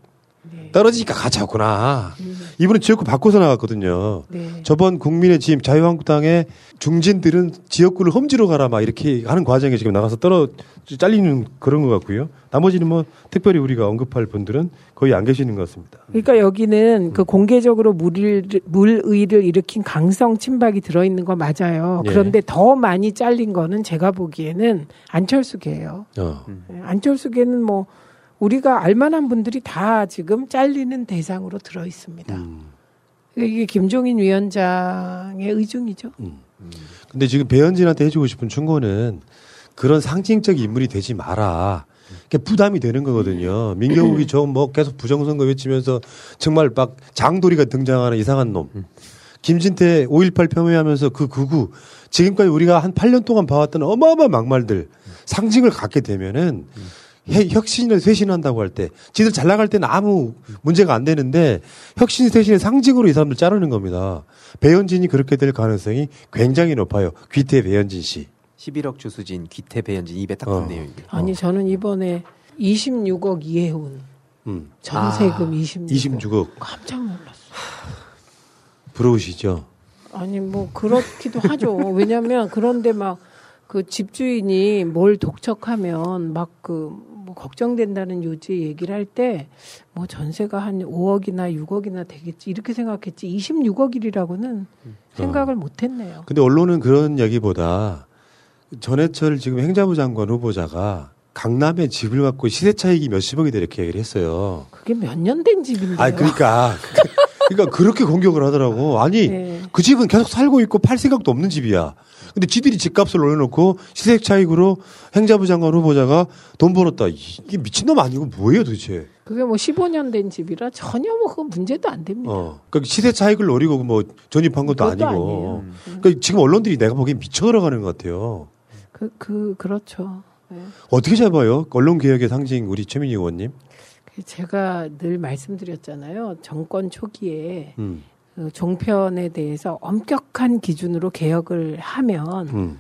D: 떨어지니까 같이 왔구나. 이분은 지역구 바꿔서 나갔거든요. 저번 국민의 짐 자유한국당의 중진들은 지역구를 험지로 가라 막 이렇게 하는 과정에 지금 나가서 떨어 잘리는 그런 것 같고요. 나머지는 뭐 특별히 우리가 언급할 분들은 거의 안 계시는 것 같습니다.
O: 그러니까 여기는 그 공개적으로 물을 물의를 일으킨 강성 침박이 들어있는 거 맞아요.
D: 예.
O: 그런데 더 많이 잘린 거는 제가 보기에는 안철수계예요.
D: 어.
O: 예, 안철수계는 뭐 우리가 알만한 분들이 다 지금 잘리는 대상으로 들어 있습니다.
D: 음.
O: 이게 김종인 위원장의 의중이죠.
D: 근데 지금 배현진한테 해주고 싶은 충고는 그런 상징적 인물이 되지 마라. 그게 부담이 되는 거거든요. 민경욱이 저 뭐 계속 부정선거 외치면서 정말 막 장도리가 등장하는 이상한 놈. 김진태 5.18 폄훼하면서 그 극우 지금까지 우리가 한 8년 동안 봐왔던 어마어마한 막말들 상징을 갖게 되면은 해- 혁신을 쇄신한다고 할 때, 지들 잘 나갈 때는 아무 문제가 안 되는데, 혁신 쇄신의 상징으로 이 사람들 자르는 겁니다. 배현진이 그렇게 될 가능성이 굉장히 높아요. 귀태 배현진 씨.
P: 11억 주수진 귀태 배현진 입에 딱
D: 어.
P: 붙네요. 이게.
O: 아니 저는 이번에 26억 이해훈
D: 음.
O: 전세금
D: 아,
O: 26억
D: 26억.
O: 깜짝 놀랐어.
D: 부러우시죠?
O: 아니 뭐 그렇기도 하죠. 왜냐하면 그런데 막 그 집주인이 뭘 독촉하면 막 그 뭐 걱정된다는 요지 얘기를 할 때 뭐 전세가 한 5억이나 6억이나 되겠지 이렇게 생각했지 26억이라고는 생각을 못했네요.
D: 근데 언론은 그런 얘기보다 전해철 지금 행자부 장관 후보자가 강남에 집을 갖고 시세 차익이 몇십억이다 이렇게 얘기를 했어요.
O: 그게 몇 년 된 집인데요.
D: 아, 그러니까. 그러니까 그렇게 공격을 하더라고. 아니,
O: 네.
D: 그 집은 계속 살고 있고 팔 생각도 없는 집이야. 근데 지들이 집값을 올려놓고 시세 차익으로 행자부 장관 후보자가 돈 벌었다. 이게 미친놈 아니고 뭐예요 도대체.
O: 그게 뭐 15년 된 집이라 전혀 뭐 그건 문제도 안 됩니다.
D: 어. 그러니까 시세 차익을 노리고 뭐 전입한 것도 아니고.
O: 아니에요.
D: 그러니까 지금 언론들이 내가 보기엔 미쳐 들어가는 것 같아요.
O: 그, 그, 그렇죠. 네.
D: 어떻게 잡아요? 언론 개혁의 상징 우리 최민희 의원님.
O: 그 제가 늘 말씀드렸잖아요. 정권 초기에
D: 음.
O: 그 종편에 대해서 엄격한 기준으로 개혁을 하면
D: 음.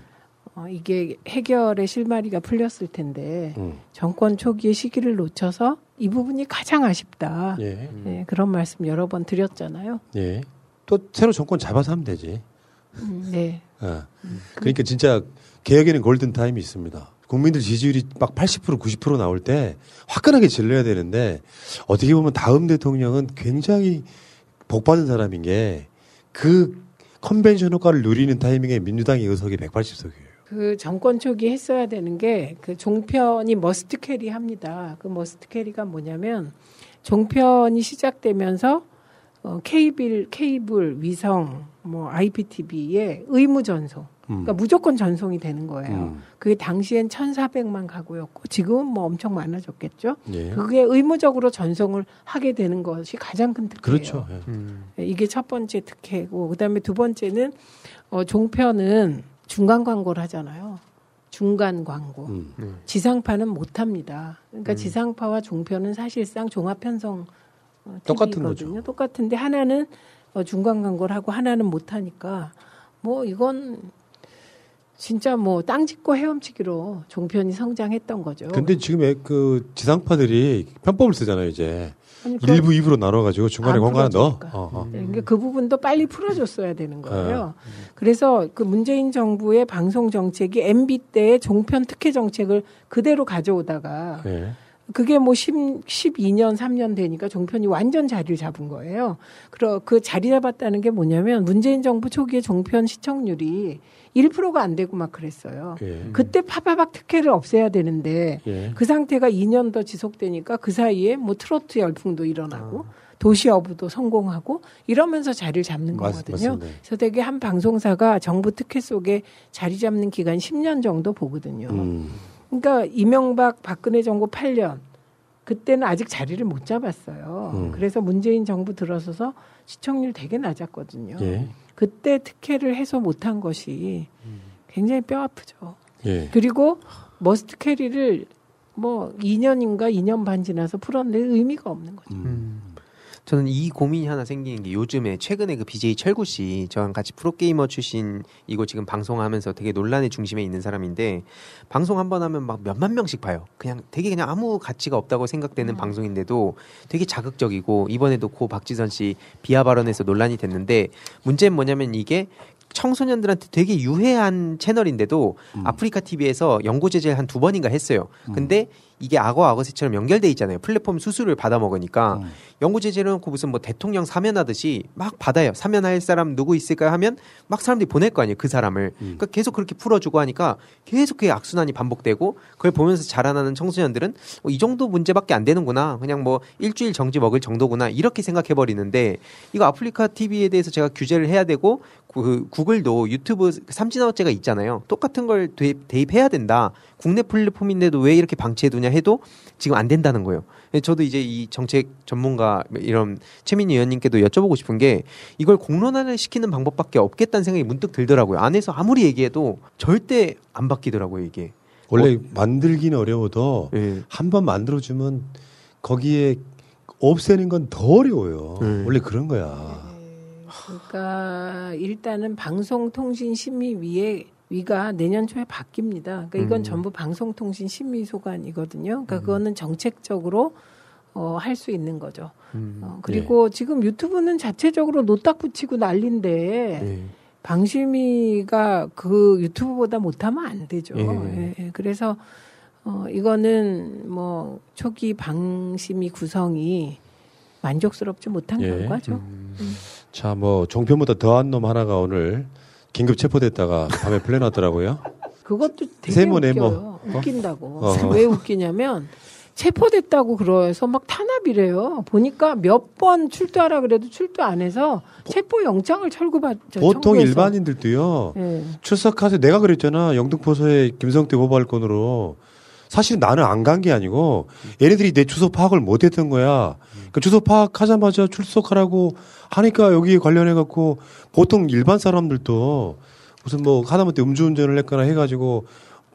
O: 어, 이게 해결의 실마리가 풀렸을 텐데
D: 음.
O: 정권 초기에 시기를 놓쳐서 이 부분이 가장 아쉽다.
D: 예.
O: 네, 그런 말씀 여러 번 드렸잖아요.
D: 예. 또 새로 정권 잡아서 하면 되지.
O: 음, 네.
D: 어. 그러니까 진짜 개혁에는 골든 타임이 있습니다. 국민들 지지율이 막 80% 90% 나올 때 화끈하게 질러야 되는데 어떻게 보면 다음 대통령은 굉장히 복 받은 사람인 게 그 컨벤션 효과를 누리는 타이밍에 민주당의 의석이 180석이에요.
O: 그 정권 초기 했어야 되는 게 그 종편이 must carry 합니다. 그 must carry가 뭐냐면 종편이 시작되면서 어, 케이블, 케이블, 위성, 뭐 IPTV의 의무 전송. 그러니까 무조건 전송이 되는 거예요.
D: 음.
O: 그게 당시엔 1,400만 가구였고 지금은 뭐 엄청 많아졌겠죠.
D: 예.
O: 그게 의무적으로 전송을 하게 되는 것이 가장 큰 특혜예요.
D: 그렇죠. 예.
O: 네, 이게 첫 번째 특혜고 그다음에 두 번째는 어, 종편은 중간 광고를 하잖아요. 중간 광고.
D: 음.
O: 지상파는 못 합니다. 그러니까
D: 음.
O: 지상파와 종편은 사실상 종합 편성 어,
D: 똑같은
O: TV거든요. 똑같은데 하나는 어, 중간 광고를 하고 하나는 못 하니까 뭐 이건 진짜 뭐땅 짚고 헤엄치기로 종편이 성장했던 거죠.
D: 근데 지금 애- 그 지상파들이 편법을 쓰잖아요, 이제.
O: 그건-
D: 일부 2부로 나눠가지고 중간에
O: 안
D: 광고 하나 넣어.
O: 어,
D: 어.
O: 네, 그러니까 그 부분도 빨리 풀어줬어야 되는 거예요.
D: 네.
O: 그래서 그 문재인 정부의 방송 정책이 MB 때의 종편 특혜 정책을 그대로 가져오다가
D: 예.
O: 그게 뭐 10, 12년, 3년 되니까 종편이 완전 자리를 잡은 거예요. 그러, 그 자리 잡았다는 게 뭐냐면 문재인 정부 초기에 종편 시청률이 1%가 안 되고 막 그랬어요.
D: 예.
O: 그때 파바박 특혜를 없애야 되는데
D: 예.
O: 그 상태가 2년 더 지속되니까 그 사이에 뭐 트로트 열풍도 일어나고 도시 어부도 성공하고 이러면서 자리를 잡는
D: 맞-
O: 거거든요.
D: 맞습니다.
O: 그래서 되게 한 방송사가 정부 특혜 속에 자리 잡는 기간 10년 정도 보거든요.
D: 음.
O: 그러니까 이명박 박근혜 정부 8년 그때는 아직 자리를 못 잡았어요.
D: 음.
O: 그래서 문재인 정부 들어서서 시청률 되게 낮았거든요.
D: 예.
O: 그때 특혜를 해소 못한 것이 굉장히 뼈 아프죠.
D: 예.
O: 그리고 must carry를 뭐 2년인가 2년 반 지나서 풀었는데 의미가 없는 거죠.
P: 저는 이 고민이 하나 생기는 게 요즘에 최근에 그 BJ 철구 씨 저랑 같이 프로게이머 출신이고 지금 방송하면서 되게 논란의 중심에 있는 사람인데 방송 한 번 하면 막 몇만 명씩 봐요. 그냥 되게 그냥 아무 가치가 없다고 생각되는 방송인데도 되게 자극적이고 이번에도 고 박지선 씨 비하 발언에서 논란이 됐는데 문제는 뭐냐면 이게 청소년들한테 되게 유해한 채널인데도 아프리카 TV에서 연고 제재를 한 두 번인가 했어요. 근데 이게 악어 악어새처럼 연결돼 있잖아요. 플랫폼 수수료를 받아 먹으니까 연고 제재를 놓고 무슨 뭐 대통령 사면하듯이 막 받아요. 사면할 사람 누구 있을까 하면 막 사람들이 보낼 거 아니에요. 그 사람을. 그러니까 계속 그렇게 풀어주고 하니까 계속 그게 악순환이 반복되고 그걸 보면서 자라나는 청소년들은 어, 이 정도 문제밖에 안 되는구나. 그냥 뭐 일주일 정지 먹을 정도구나. 이렇게 생각해 버리는데 이거 아프리카 TV에 대해서 제가 규제를 해야 되고 그 구글도 유튜브 삼진아웃제가 있잖아요. 똑같은 걸 대입, 대입해야 된다. 국내 플랫폼인데도 왜 이렇게 방치해두냐 해도 지금 안 된다는 거예요. 저도 이제 이 정책 전문가 이런 최민희 의원님께도 여쭤보고 싶은 게 이걸 공론화를 시키는 방법밖에 없겠다는 생각이 문득 들더라고요. 안에서 아무리 얘기해도 절대 안 바뀌더라고요 이게.
D: 원래
P: 어,
D: 만들기는 어려워도
P: 예.
D: 한번 만들어주면 거기에 없애는 건 더 어려워요.
P: 음.
D: 원래 그런 거야.
O: 그러니까 일단은 방송통신심의위에 위가 내년 초에 바뀝니다. 그러니까 이건
P: 음.
O: 전부 방송통신 심의소관이거든요. 그러니까 그거는 정책적으로 어, 할 수 있는 거죠.
P: 음.
O: 어, 그리고 지금 유튜브는 자체적으로 노딱 붙이고 난리인데
P: 네.
O: 방심위가 그 유튜브보다 못하면 안 되죠.
P: 예.
O: 예, 예. 그래서 어, 이거는 뭐 초기 방심위 구성이 만족스럽지 못한
D: 예.
O: 결과죠.
P: 음.
D: 자, 뭐 종편보다 더한 놈 하나가 오늘 긴급 체포됐다가 밤에 풀려났더라고요.
O: 그것도 되게
D: 세모,
O: 웃겨요.
D: 네모. 어?
O: 웃긴다고.
D: 어.
O: 왜 웃기냐면 체포됐다고 그래서 막 탄압이래요. 보니까 몇 번 출두하라 그래도 출두 안 해서 체포 영장을 철구받 저
D: 보통
O: 청구해서.
D: 일반인들도요.
O: 예.
D: 출석하세요. 내가 그랬잖아. 영등포서에 김성태 모발권으로. 사실 나는 안 간 게 아니고 얘네들이 내 주소 파악을 못 했던 거야. 그 주소 파악하자마자 출석하라고 하니까 여기에 관련해 갖고 보통 일반 사람들도 무슨 뭐 하다못해 음주운전을 했거나 해가지고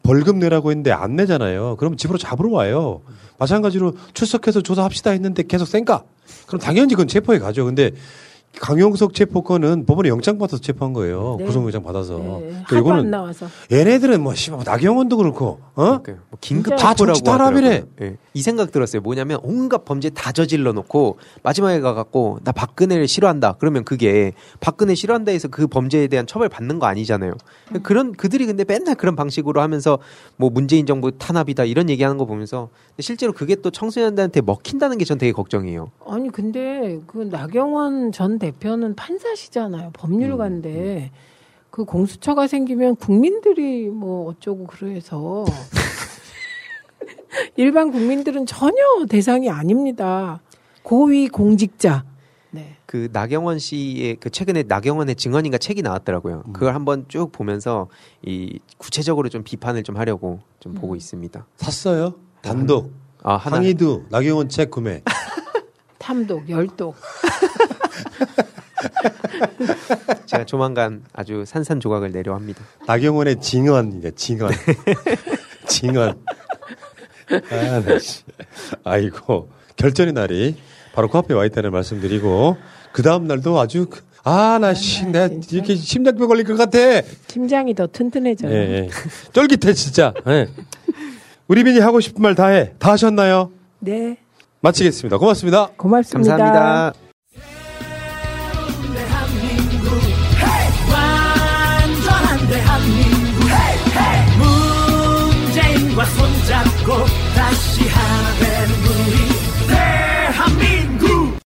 D: 벌금 내라고 했는데 안 내잖아요. 그럼 집으로 잡으러 와요. 마찬가지로 출석해서 조사합시다 했는데 계속 쌩까? 그럼 당연히 그건 체포에 가죠. 근데 강용석 체포건은 법원에 영장 받아서 체포한 거예요.
O: 네.
D: 구속영장 받아서.
O: 네,
D: 그러니까
O: 하고 안 나와서.
D: 얘네들은 뭐 씨발 나경원도 그렇고 어?
P: 뭐 긴급
D: 다
P: 체포라고
D: 정치 탄압이래.
P: 하더라고요. 예. 이 생각 들었어요. 뭐냐면 온갖 범죄 다 저질러 놓고 마지막에 가 갖고 나 박근혜를 싫어한다. 그러면 그게 박근혜 싫어한다 해서 그 범죄에 대한 처벌 받는 거 아니잖아요. 그런 그들이 근데 맨날 그런 방식으로 하면서 뭐 문재인 정부 탄압이다 이런 얘기하는 거 보면서 실제로 그게 또 청소년들한테 먹힌다는 게 전 되게 걱정이에요.
O: 아니 근데 그 나경원 전 대 표는 판사시잖아요. 법률가인데 그 공수처가 생기면 국민들이 뭐 어쩌고 그래서 일반 국민들은 전혀 대상이 아닙니다. 고위 공직자.
P: 그 나경원 씨의 그 최근에 나경원의 증언인가 책이 나왔더라고요.
D: 음.
P: 그걸 한번 쭉 보면서 이 구체적으로 좀 비판을 좀 하려고 좀 보고 있습니다.
D: 샀어요? 단독.
P: 아, 하나.
D: 항의도 나경원 책 구매.
O: 탐독, 열독.
P: 제가 조만간 아주 산산조각을 내려 합니다.
D: 나경원의 증언이제 증언. 증언. 아, 나 씨. 아이고 결전의 날이 바로 코앞에 와 있다는 말씀드리고 그 다음 날도 아주 그- 아, 나 씨, 내가 이렇게 심장병 걸릴 것 같아.
O: 심장이 더 튼튼해져요.
D: 예, 예. 쫄깃해 진짜. 예. 우리 민이 하고 싶은 말 다 해. 다 하셨나요?
O: 네.
D: 마치겠습니다. 고맙습니다.
O: 고맙습니다.
P: 감사합니다. 손잡고